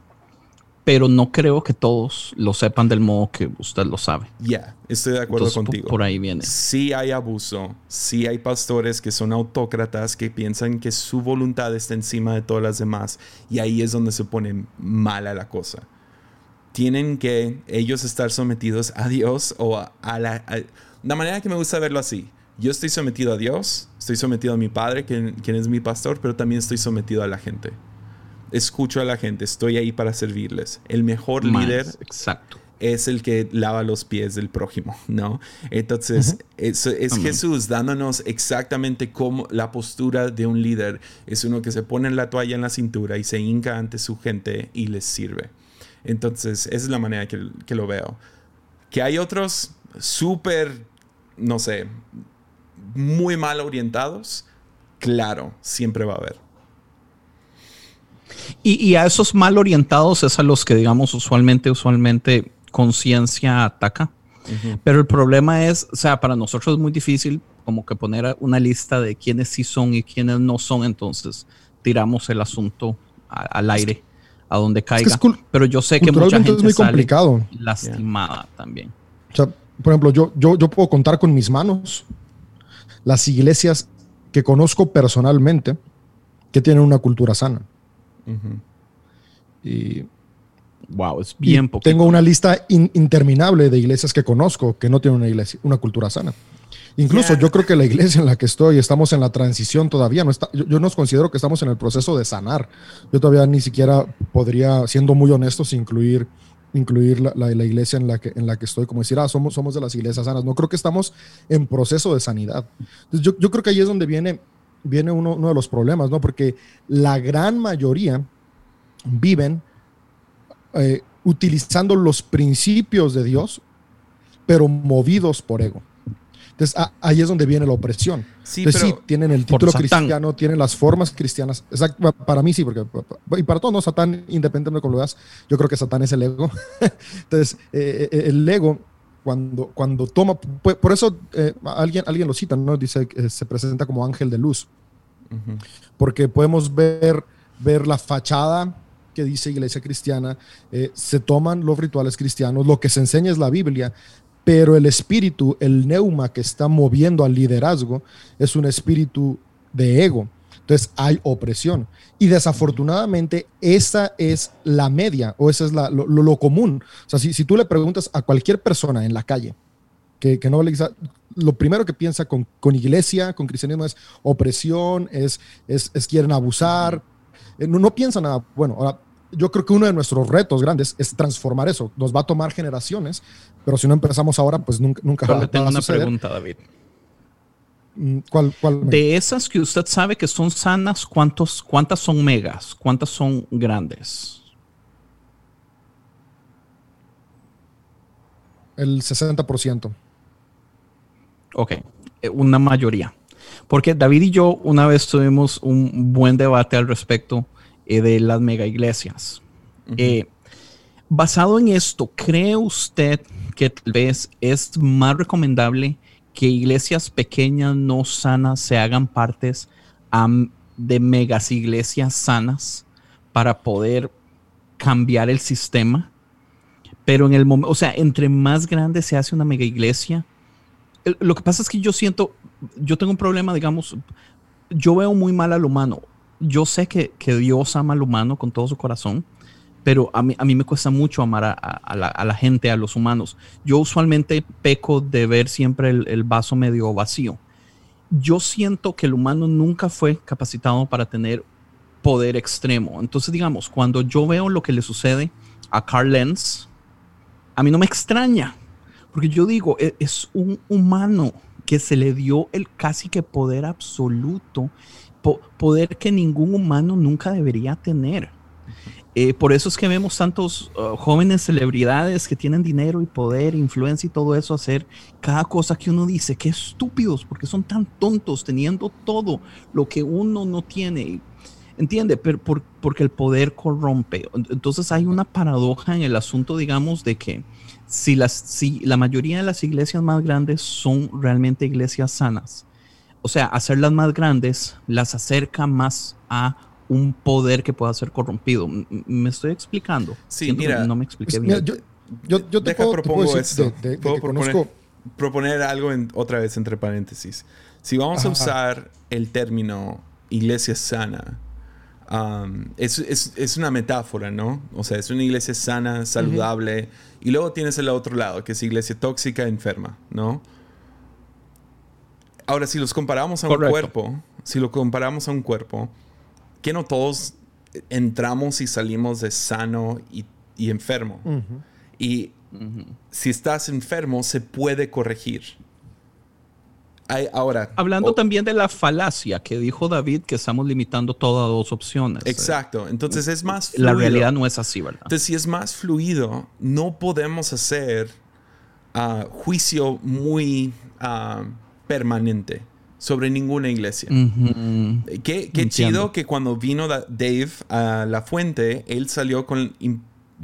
pero no creo que todos lo sepan del modo que usted lo sabe. Ya, estoy de acuerdo contigo. Por ahí viene. Sí hay abuso, sí hay pastores que son autócratas, que piensan que su voluntad está encima de todas las demás, y ahí es donde se pone mala la cosa. Tienen que ellos estar sometidos a Dios o a, la... la manera que me gusta verlo así. Yo estoy sometido a Dios, estoy sometido a mi Padre, quien, quien es mi pastor, pero también estoy sometido a la gente escucho a la gente, estoy ahí para servirles. El mejor líder exacto. es el que lava los pies del prójimo, ¿no? Entonces, es, Jesús dándonos exactamente cómo la postura de un líder es uno que se pone la toalla en la cintura y se hinca ante su gente y les sirve. Entonces, esa es la manera que, que lo veo. Que hay otros, súper, no sé, muy mal orientados, claro, siempre va a haber. Y, a esos mal orientados es a los que, digamos, usualmente, usualmente conciencia ataca. Pero el problema es, o sea, para nosotros es muy difícil como que poner una lista de quiénes sí son y quiénes no son, entonces tiramos el asunto al aire, a donde caiga. Pero yo sé que mucha gente es muy complicado. lastimada también. O sea, por ejemplo, yo, yo, yo puedo contar con mis manos las iglesias que conozco personalmente que tienen una cultura sana. Y wow, es bien poquito. Tengo una lista interminable de iglesias que conozco que no tienen una iglesia, una cultura sana. Incluso yo creo que la iglesia en la que estoy, estamos en la transición todavía. No está, yo, yo nos considero que estamos en el proceso de sanar. Yo todavía ni siquiera podría, siendo muy honestos, incluir, incluir la, la, iglesia en la, que, en la que estoy, como decir, ah, somos, somos de las iglesias sanas. No creo que estamos en proceso de sanidad. Entonces, yo, yo creo que ahí es donde viene viene uno, de los problemas, ¿no? Porque la gran mayoría viven eh, utilizando los principios de Dios, pero movidos por ego. Entonces ahí es donde viene la opresión. Sí, Entonces, sí, tienen el título cristiano, tienen las formas cristianas. Exacto, para mí sí, porque y para todos, no, Satán, independientemente de cómo lo veas, yo creo que Satán es el ego. Entonces, eh, eh, el ego cuando, cuando toma, por, eso eh, alguien, alguien lo cita, ¿no? Dice que se presenta como ángel de luz. Porque podemos ver, ver la fachada que dice iglesia cristiana, eh, se toman los rituales cristianos, lo que se enseña es la Biblia, pero el espíritu, el neuma que está moviendo al liderazgo, es un espíritu de ego. Entonces hay opresión. Y desafortunadamente esa es la media o esa es la, lo, común. O sea, si, si, tú le preguntas a cualquier persona en la calle que, que no lo primero que piensa con, con, iglesia, con cristianismo es opresión, es, es, es quieren abusar. Eh, no, no piensa nada. Bueno, ahora yo creo que uno de nuestros retos grandes es transformar eso. Nos va a tomar generaciones, pero si no empezamos ahora, pues nunca, nunca va, tengo una pregunta, David. Mm, ¿Cuál, de esas que usted sabe que son sanas, ¿cuántos, ¿cuántas son megas? ¿Cuántas son grandes? El 60%. Ok, eh, una mayoría. Porque David y yo una vez tuvimos un buen debate al respecto eh, de las mega iglesias. Eh, basado en esto, ¿cree usted que tal vez es más recomendable que iglesias pequeñas no sanas se hagan partes de megas iglesias sanas para poder cambiar el sistema. Pero en el momento, o sea, entre más grande se hace una mega iglesia, lo que pasa es que yo siento, yo tengo un problema, digamos, yo veo muy mal al humano. Yo sé que, que Dios ama al humano con todo su corazón, pero a mí, a mí me cuesta mucho amar a, la, gente, a los humanos. Yo usualmente peco de ver siempre el, vaso medio vacío. Yo siento que el humano nunca fue capacitado para tener poder extremo. Entonces, digamos, cuando yo veo lo que le sucede a Carl Lenz, a mí no me extraña, porque yo digo, e, es, un humano que se le dio el casi que poder absoluto, poder que ningún humano nunca debería tener. Eh, por eso es que vemos tantos uh, jóvenes celebridades que tienen dinero y poder, influencia y todo eso hacer cada cosa que uno dice, qué estúpidos, porque son tan tontos teniendo todo lo que uno no tiene. ¿Entiende? Pero porque el poder corrompe. Entonces hay una paradoja en el asunto, digamos, de que si, las, si la mayoría de las iglesias más grandes son realmente iglesias sanas, o sea, hacerlas más grandes las acerca más a un poder que pueda ser corrompido. ¿Me estoy explicando? Sí, mira. No me expliqué bien. yo, yo, te puedo, propongo esto. proponer, algo en, otra vez entre paréntesis. Si vamos a usar el término iglesia sana, um, es, es, es, una metáfora, ¿no? O sea, es una iglesia sana, saludable, y luego tienes el otro lado, que es iglesia tóxica, enferma, ¿no? Ahora, si los comparamos a un cuerpo, si lo comparamos a un cuerpo, que no todos entramos y salimos de sano y, enfermo. Y si estás enfermo, se puede corregir. Hay, ahora. Hablando también de la falacia que dijo David, que estamos limitando todas dos opciones. Exacto. Entonces es más fluido. La realidad no es así, ¿verdad? Entonces, si es más fluido, no podemos hacer ah, juicio muy ah, permanente sobre ninguna iglesia. Qué, chido que cuando vino Dave a la fuente, él salió con,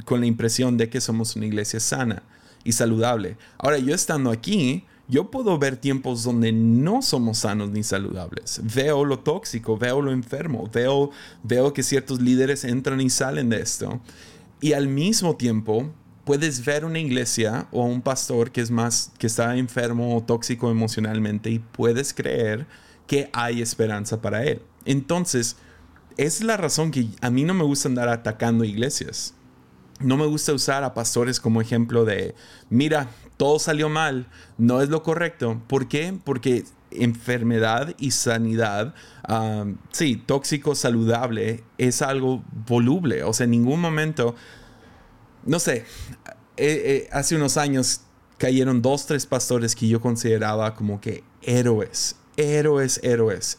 con la impresión de que somos una iglesia sana y saludable. Ahora, yo estando aquí, yo puedo ver tiempos donde no somos sanos ni saludables. Veo lo tóxico, veo lo enfermo, veo, veo que ciertos líderes entran y salen de esto. Y al mismo tiempo, puedes ver una iglesia o un pastor que es más que está enfermo o tóxico emocionalmente y puedes creer que hay esperanza para él. Entonces, es la razón que a mí no me gusta andar atacando iglesias. No me gusta usar a pastores como ejemplo de, mira, todo salió mal, no es lo correcto. ¿Por qué? Porque enfermedad y sanidad, sí, tóxico, saludable, es algo voluble. O sea, en ningún momento, no sé, eh, eh, hace unos años cayeron dos, tres pastores que yo consideraba como que héroes, héroes, héroes.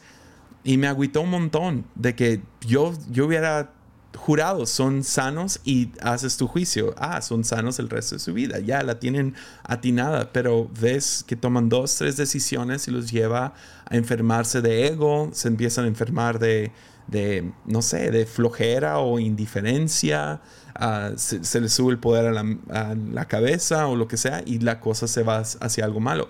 Y me agüitó un montón de que yo, yo hubiera jurados son sanos y haces tu juicio. Ah, son sanos el resto de su vida. Ya la tienen atinada, pero ves que toman dos, tres decisiones y los lleva a enfermarse de ego, se empiezan a enfermar de, de no sé, de flojera o indiferencia. Ah, se, les sube el poder a la, a la cabeza o lo que sea y la cosa se va hacia algo malo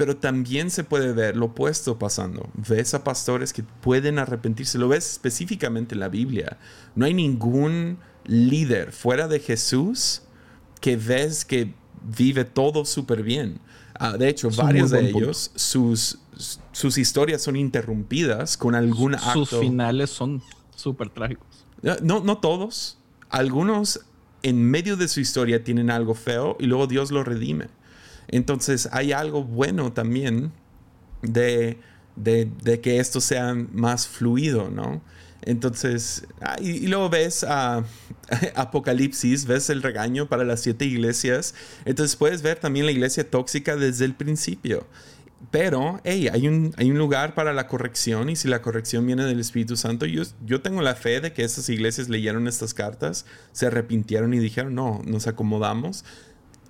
pero también se puede ver lo opuesto pasando. Ves a pastores que pueden arrepentirse, lo ves específicamente en la Biblia. No hay ningún líder fuera de Jesús que ves que vive todo súper bien. Ah, de hecho, varios de ellos, sus, sus historias son interrumpidas con algún acto. Sus finales son súper trágicos. No, no todos. Algunos en medio de su historia tienen algo feo y luego Dios lo redime. Entonces hay algo bueno también de, que esto sea más fluido, ¿no? Entonces, ah, y, luego ves a Apocalipsis, ves el regaño para las siete iglesias. Entonces puedes ver también la iglesia tóxica desde el principio. Pero, hey, hay un, hay un lugar para la corrección y si la corrección viene del Espíritu Santo, yo, yo tengo la fe de que estas iglesias leyeron estas cartas, se arrepintieron y dijeron, no, nos acomodamos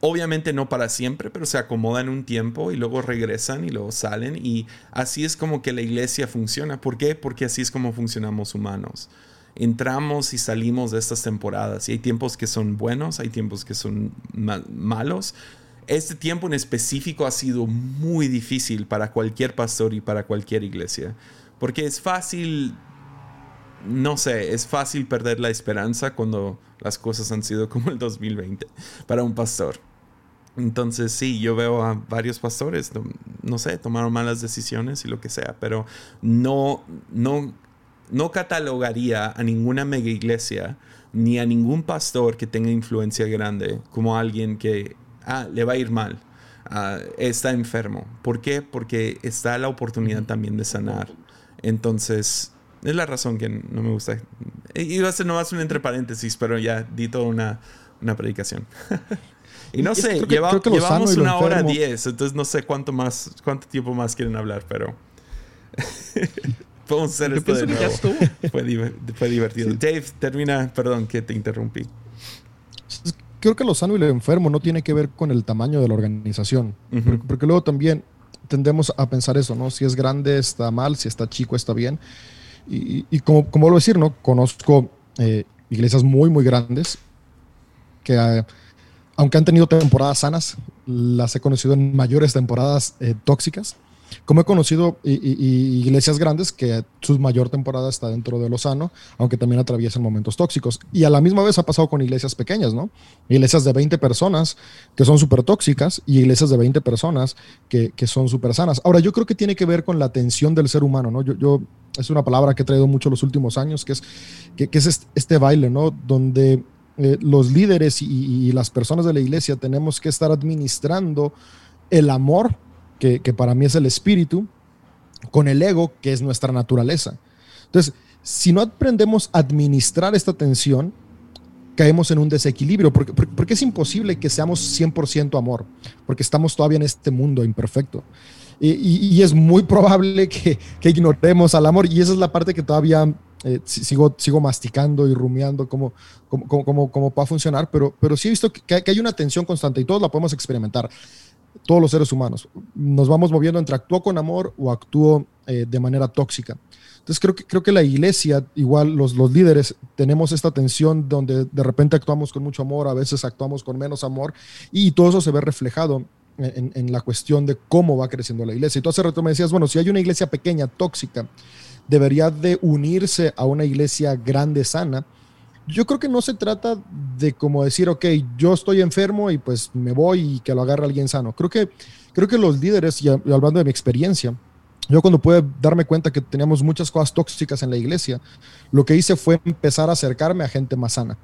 obviamente no para siempre, pero se acomodan un tiempo y luego regresan y luego salen y así es como que la iglesia funciona. ¿Por qué? Porque así es como funcionamos humanos. Entramos y salimos de estas temporadas y hay tiempos que son buenos, hay tiempos que son malos. Este tiempo en específico ha sido muy difícil para cualquier pastor y para cualquier iglesia, porque es fácil, no sé, es fácil perder la esperanza cuando las cosas han sido como el 2020 para un pastor. Entonces sí, yo veo a varios pastores, no sé, tomaron malas decisiones y lo que sea, pero no, no, no catalogaría a ninguna mega iglesia ni a ningún pastor que tenga influencia grande como alguien que ah, le va a ir mal, ah, está enfermo. ¿Por qué? Porque está la oportunidad también de sanar. Entonces, es la razón que no me gusta. Iba a ser nomás un entre paréntesis, pero ya di toda una, una predicación. Y no sé, llevamos una hora diez, entonces no sé cuánto más, cuánto tiempo más quieren hablar, pero podemos hacer esto de nuevo. Fue, fue, divertido. Dave, termina, perdón que te interrumpí. Creo que lo sano y lo enfermo no tiene que ver con el tamaño de la organización, porque, luego también tendemos a pensar eso, ¿no? Si es grande está mal, si está chico está bien. Y, como, como vuelvo a decir, ¿no? Conozco eh, iglesias muy, muy grandes que... Uh, aunque han tenido temporadas sanas, las he conocido en mayores temporadas eh, tóxicas. Como he conocido iglesias grandes que su mayor temporada está dentro de lo sano, aunque también atraviesan momentos tóxicos. Y a la misma vez ha pasado con iglesias pequeñas, ¿no? Iglesias de 20 personas que son súper tóxicas y iglesias de 20 personas que, que son súper sanas. Ahora, yo creo que tiene que ver con la atención del ser humano, ¿no? Yo, es una palabra que he traído mucho los últimos años, que es, que, es este baile, ¿no? Donde eh, los líderes y, las personas de la iglesia tenemos que estar administrando el amor, que, para mí es el espíritu, con el ego, que es nuestra naturaleza. Entonces, si no aprendemos a administrar esta tensión, caemos en un desequilibrio, porque, porque, es imposible que seamos 100% amor, porque estamos todavía en este mundo imperfecto. Y, y, es muy probable que, que, ignoremos al amor, y esa es la parte que todavía eh, sigo, sigo masticando y rumiando cómo, cómo, cómo, cómo, va a funcionar, pero, pero sí he visto que, que, hay una tensión constante y todos la podemos experimentar, todos los seres humanos. Nos vamos moviendo entre actúo con amor o actúo eh, de manera tóxica. Entonces creo que, creo que la iglesia, igual los, los líderes, tenemos esta tensión donde de repente actuamos con mucho amor, a veces actuamos con menos amor y todo eso se ve reflejado en, en, la cuestión de cómo va creciendo la iglesia. Y tú hace rato me decías, bueno, si hay una iglesia pequeña, tóxica, debería de unirse a una iglesia grande, sana. Yo creo que no se trata de como decir, ok, yo estoy enfermo y pues me voy y que lo agarre alguien sano. Creo que, creo que los líderes, y hablando de mi experiencia, yo cuando pude darme cuenta que teníamos muchas cosas tóxicas en la iglesia, lo que hice fue empezar a acercarme a gente más sana.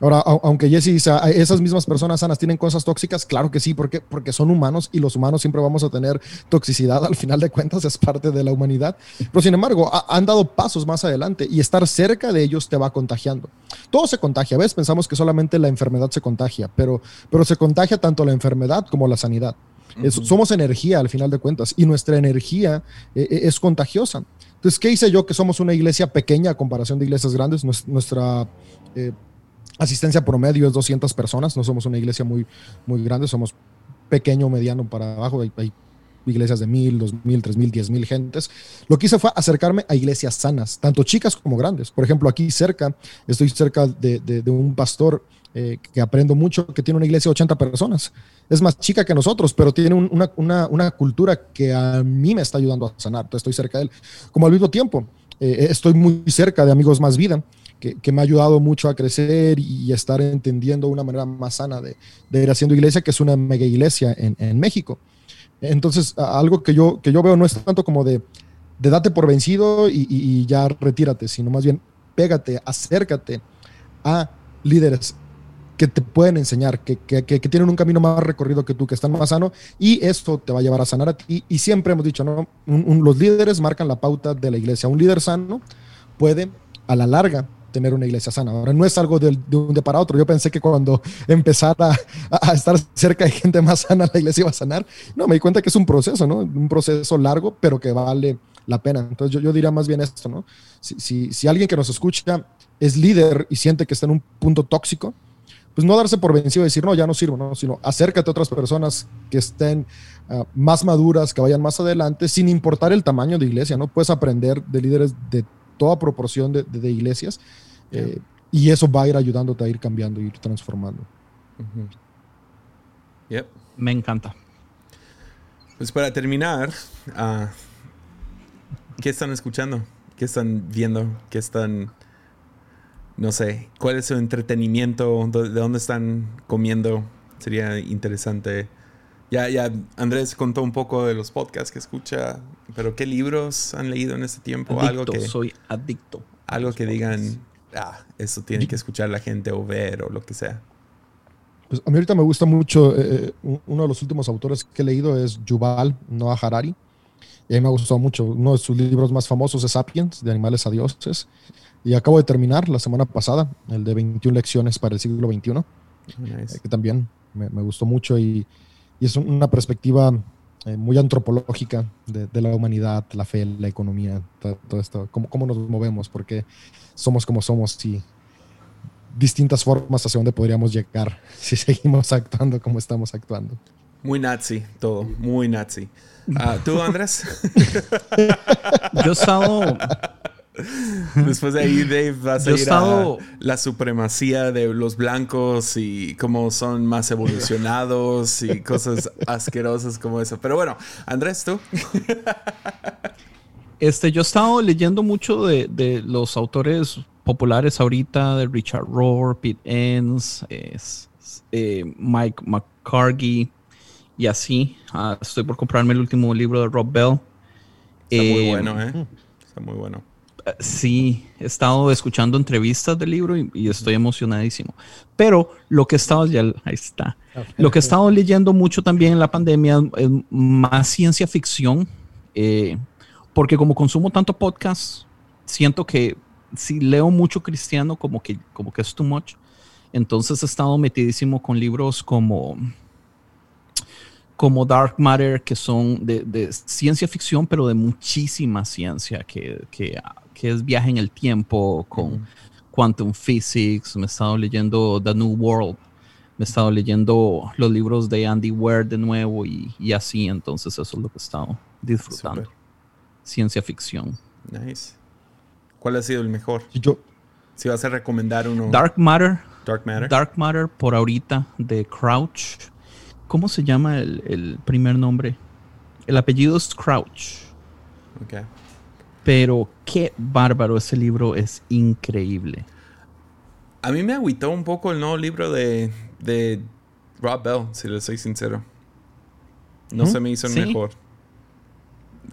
Ahora, aunque Jesse dice, ah, esas mismas personas sanas tienen cosas tóxicas, claro que sí, porque, porque son humanos y los humanos siempre vamos a tener toxicidad, al final de cuentas es parte de la humanidad. Pero sin embargo, han dado pasos más adelante y estar cerca de ellos te va contagiando. Todo se contagia, ¿ves? Pensamos que solamente la enfermedad se contagia, pero, pero se contagia tanto la enfermedad como la sanidad. somos energía al final de cuentas y nuestra energía eh, eh, es contagiosa. Entonces, ¿qué hice yo que somos una iglesia pequeña a comparación de iglesias grandes? Nuestra... Eh, Asistencia promedio es 200 personas, no somos una iglesia muy, muy grande, somos pequeño, mediano para abajo, hay, iglesias de mil, dos mil, tres mil, diez mil gentes. Lo que hice fue acercarme a iglesias sanas, tanto chicas como grandes. Por ejemplo, aquí cerca, estoy cerca de, de, un pastor eh, que aprendo mucho, que tiene una iglesia de 80 personas. Es más chica que nosotros, pero tiene una, una, una, cultura que a mí me está ayudando a sanar. Entonces estoy cerca de él. Como al mismo tiempo, eh, estoy muy cerca de Amigos Más Vida que, me ha ayudado mucho a crecer y estar entendiendo una manera más sana de, ir haciendo iglesia, que es una mega iglesia en, México. Entonces, algo que yo, que yo veo no es tanto como de, de date por vencido y, ya retírate, sino más bien pégate, acércate a líderes que te pueden enseñar, que, que, tienen un camino más recorrido que tú, que están más sano, y esto te va a llevar a sanar a ti. Y siempre hemos dicho, ¿no? los líderes marcan la pauta de la iglesia. Un líder sano puede, a la larga, tener una iglesia sana. Ahora, no es algo de, un día para otro. Yo pensé que cuando empezara a, estar cerca de gente más sana, la iglesia iba a sanar. No, me di cuenta que es un proceso, ¿no? Un proceso largo, pero que vale la pena. Entonces, yo, yo diría más bien esto, ¿no? Si, si, si, alguien que nos escucha es líder y siente que está en un punto tóxico, pues no darse por vencido y decir, no, ya no sirvo, ¿no? Sino acércate a otras personas que estén ah, más maduras, que vayan más adelante, sin importar el tamaño de iglesia, ¿no? Puedes aprender de líderes de toda proporción de, de, iglesias. Eh, y eso va a ir ayudándote a ir cambiando y ir transformando. Me encanta. Pues para terminar, uh, ¿qué están escuchando? ¿Qué están viendo? ¿Qué están, no sé, cuál es su entretenimiento? ¿De dónde están comiendo? Sería interesante. Ya, ya Andrés contó un poco de los podcasts que escucha, pero ¿qué libros han leído en este tiempo? algo que soy adicto. Algo que digan, ah, eso tiene que escuchar la gente o ver o lo que sea. Pues a mí ahorita me gusta mucho, eh, eh, uno de los últimos autores que he leído es Yuval Noah Harari. Y a mí me ha gustado mucho. Uno de sus libros más famosos es Sapiens, de animales a dioses. Y acabo de terminar la semana pasada, el de 21 lecciones para el siglo XXI, eh, que también me, me, gustó mucho y, y es una perspectiva muy antropológica de, de, la humanidad, la fe, la economía, todo, todo esto, cómo, cómo, nos movemos, porque somos como somos y distintas formas hacia donde podríamos llegar si seguimos actuando como estamos actuando. Muy nazi, todo, muy nazi. Ah, ¿Tú, Andrés? Yo he estado... Después de ahí, Dave va a seguir a la supremacía de los blancos y cómo son más evolucionados y cosas asquerosas como eso. Pero bueno, Andrés, ¿tú? Este, yo he estado leyendo mucho de, los autores populares ahorita, de Richard Rohr, Pete Enns, eh, Mike McCargy y así. Ah, estoy por comprarme el último libro de Rob Bell. Está muy eh, bueno, ¿eh? Está muy bueno. Sí, he estado escuchando entrevistas del libro y, estoy emocionadísimo. Pero lo que he estado, ya, ahí está. Lo que he estado leyendo mucho también en la pandemia es más ciencia ficción. Eh, porque como consumo tanto podcast, siento que si leo mucho cristiano, como que, como que es too much. Entonces he estado metidísimo con libros como, como Dark Matter, que son de, ciencia ficción, pero de muchísima ciencia, que, que es viaje en el tiempo con quantum physics, me he estado leyendo The New World, me he estado leyendo los libros de Andy Weir de nuevo y, y así, entonces eso es lo que he estado disfrutando. Ciencia ficción. Nice. ¿Cuál ha sido el mejor? Yo, si vas a recomendar uno. Dark Matter. Dark Matter. Dark Matter por ahorita de Crouch. ¿Cómo se llama el, el primer nombre? El apellido es Crouch. Ok. Pero qué bárbaro ese libro, es increíble. A mí me agüitó un poco el nuevo libro de, de Rob Bell, si le soy sincero. No se me hizo el mejor.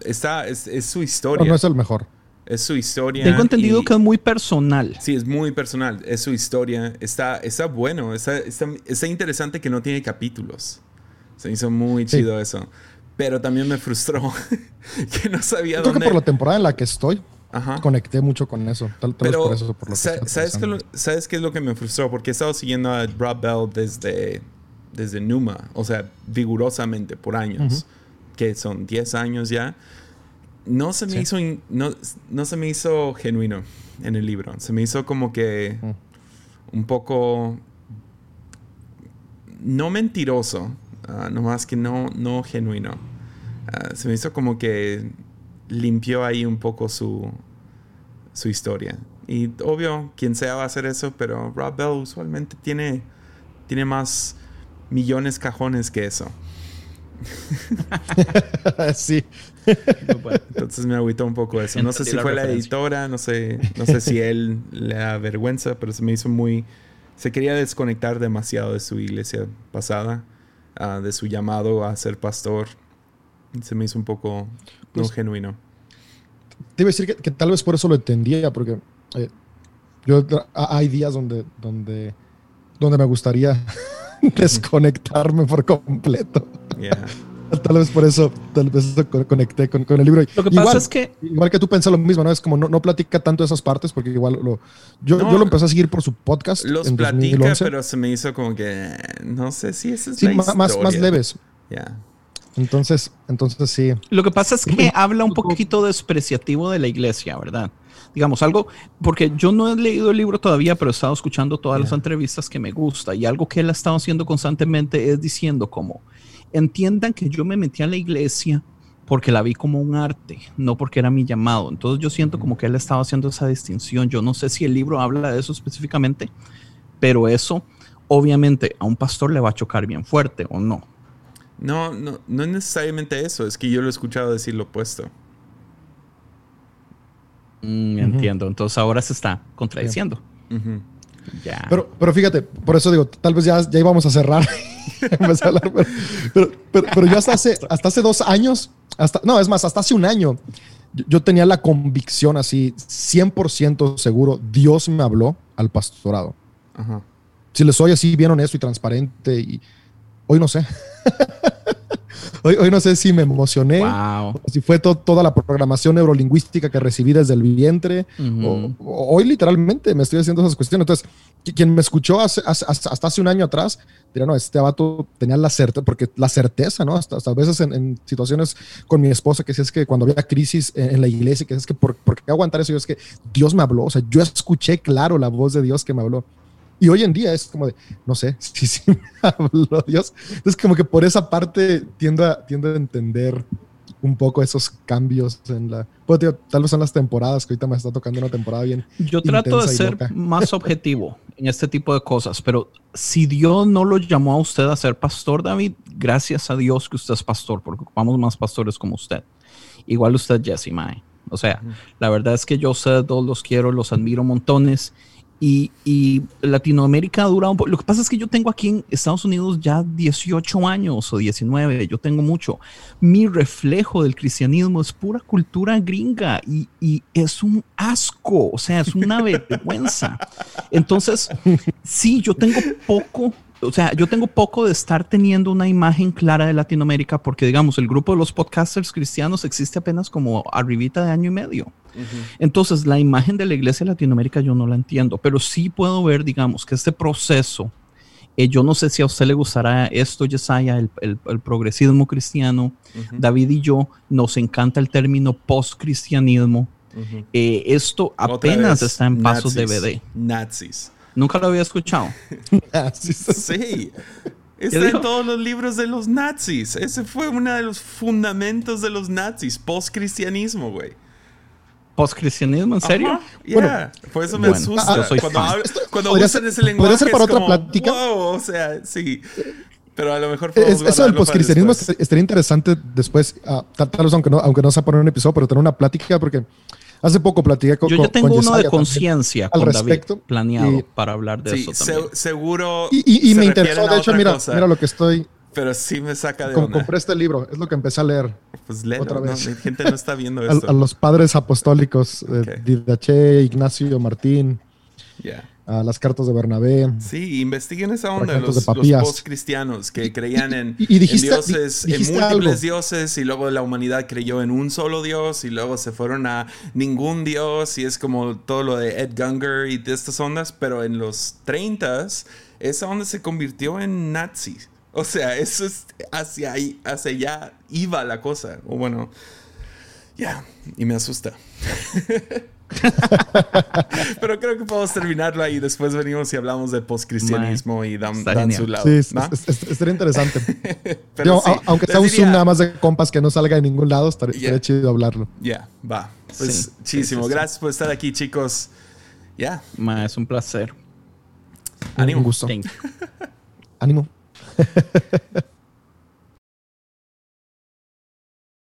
Está, es, es su historia. No, no, es el mejor. Es su historia. Tengo entendido que es muy personal. Sí, es muy personal. Es su historia. Está, está bueno. Está, está, está interesante que no tiene capítulos. Se hizo muy chido eso. Pero también me frustró que no sabía Yo dónde. Creo que por la temporada en la que estoy, Ajá. conecté mucho con eso. Tal, tal Pero, por eso, por lo que ¿sabes, qué lo, ¿sabes qué es lo que me frustró? Porque he estado siguiendo a Rob Bell desde, desde Numa, o sea, vigorosamente por años, uh -huh. que son 10 años ya. No se me sí. hizo no, no, se me hizo genuino en el libro. Se me hizo como que uh -huh. un poco no mentiroso, uh, nomás que no, no genuino. Uh, se me hizo como que limpió ahí un poco su, su historia. Y obvio, quien sea va a hacer eso, pero Rob Bell usualmente tiene, tiene más millones cajones que eso. sí. Entonces me agüitó un poco eso. No sé si fue la editora, no sé, no sé si él le da vergüenza, pero se me hizo muy... Se quería desconectar demasiado de su iglesia pasada, uh, de su llamado a ser pastor. Se me hizo un poco no pues, genuino. Te iba a decir que, que, tal vez por eso lo entendía, porque eh, yo hay días donde, donde, donde me gustaría desconectarme por completo. Yeah. Tal vez por eso, tal vez conecté con, con el libro. Lo que igual, pasa es que. Igual que tú pensas lo mismo, ¿no? Es como no, no platica tanto esas partes, porque igual lo. Yo, No, yo lo empecé a seguir por su podcast. Los en platica, 2011. pero se me hizo como que... No sé si esa es Sí, la más, más historia. leves. Yeah. Entonces, entonces sí. Lo que pasa es que habla un poquito despreciativo de la iglesia, ¿verdad? Digamos, algo, porque yo no he leído el libro todavía, pero he estado escuchando todas las entrevistas que me gusta y algo que él ha estado haciendo constantemente es diciendo como, entiendan que yo me metí a la iglesia porque la vi como un arte, no porque era mi llamado. Entonces yo siento como que él estaba haciendo esa distinción. Yo no sé si el libro habla de eso específicamente, pero eso obviamente a un pastor le va a chocar bien fuerte o no. No, no, no es necesariamente eso. Es que yo lo he escuchado decir lo opuesto. Mm. Entiendo. Entonces ahora se está contradiciendo. Ya. Pero, pero fíjate, por eso digo, tal vez ya, ya íbamos a cerrar. Empecé a hablar, pero, pero, pero- pero yo hasta hace, hasta hace dos años, hasta, no, es más, hasta hace un año, yo, yo tenía la convicción así, 100% seguro, Dios me habló al pastorado. Ajá. Si les soy así bien honesto y transparente, y hoy no sé. hoy, hoy no sé si me emocioné, Wow. si fue to- toda la programación neurolingüística que recibí desde el vientre, Ujú. o- o- hoy literalmente me estoy haciendo esas cuestiones. Entonces, qui- quien me escuchó hace- hace- hasta, hace un año atrás, dirá, no, este vato tenía la certeza, porque la certeza, ¿no? Hasta, hasta a veces en, en situaciones con mi esposa, que si es que cuando había crisis en, en la iglesia, que es que, ¿por, por qué aguantar eso? Yo es que Dios me habló, o sea, yo escuché claro la voz de Dios que me habló. Y hoy en día es como de, no sé, si sí me habló Dios. Entonces, como que por esa parte tiendo a, tiendo a entender un poco esos cambios en la... Pues, digo, tal vez son las temporadas, que ahorita me está tocando una temporada bien. Yo trato de ser loca. más objetivo en este tipo de cosas, pero si Dios no lo llamó a usted a ser pastor, David, gracias a Dios que usted es pastor, porque ocupamos más pastores como usted. Igual usted, Jesse Mae. O sea, la verdad es que yo a ustedes dos los quiero, los admiro montones. Y, y Latinoamérica ha durado un poco. Lo que pasa es que yo tengo aquí en Estados Unidos ya 18 años o 19, yo tengo mucho. Mi reflejo del cristianismo es pura cultura gringa y, y es un asco, o sea, es una vergüenza. Entonces, sí, yo tengo poco, o sea, yo tengo poco de estar teniendo una imagen clara de Latinoamérica porque, digamos, el grupo de los podcasters cristianos existe apenas como arribita de año y medio. Entonces, la imagen de la iglesia de Latinoamérica yo no la entiendo, pero sí puedo ver, digamos, que este proceso, eh, yo no sé si a usted le gustará esto, Yesaya, el, el- el progresismo cristiano. David y yo nos encanta el término post-cristianismo. Eh, esto apenas está en pasos DVD. Nazis. Nunca lo había escuchado. sí. Está en todos los libros de los nazis. Ese fue uno de los fundamentos de los nazis. Post-cristianismo, güey. ¿Post-cristianismo? ¿En serio? Bueno, por eso me asusta. cuando cuando usan ese lenguaje. ser para otra plática. Wow, o sea, sí. Pero a lo mejor Eso del poscristianismo estaría interesante después, uh, tal vez aunque no, aunque no sea por un episodio, pero tener una plática porque hace poco platiqué con Yo ya tengo uno de conciencia al respecto planeado para hablar de eso también. seguro. Y, me interesó, de hecho, mira, mira lo que estoy. Pero sí me saca de Como compré este libro, es lo que empecé a leer. Pues léelo, otra vez. No, gente no está viendo esto. a, los padres apostólicos, eh, Didache, Ignacio, Martín. Ya a las cartas de Bernabé. Sí, investiguen esa onda, los, los post-cristianos que creían en, dioses, en múltiples dioses, y luego la humanidad creyó en un solo dios, y luego se fueron a ningún dios, y es como todo lo de Ed Gunger y de estas ondas, pero en los 30 esa onda se convirtió en nazi. O sea, eso es hacia ahí, hacia allá iba la cosa. O bueno, ya, y me asusta. Pero creo que podemos terminarlo ahí. Después venimos y hablamos de postcristianismo y dan, su lado. Sí, estaría interesante. aunque sea un Zoom nada más de compas que no salga de ningún lado, estaría, chido hablarlo. Ya, va. Pues muchísimo. Gracias por estar aquí, chicos. Ya. Es un placer. Ánimo. Un gusto. Ánimo.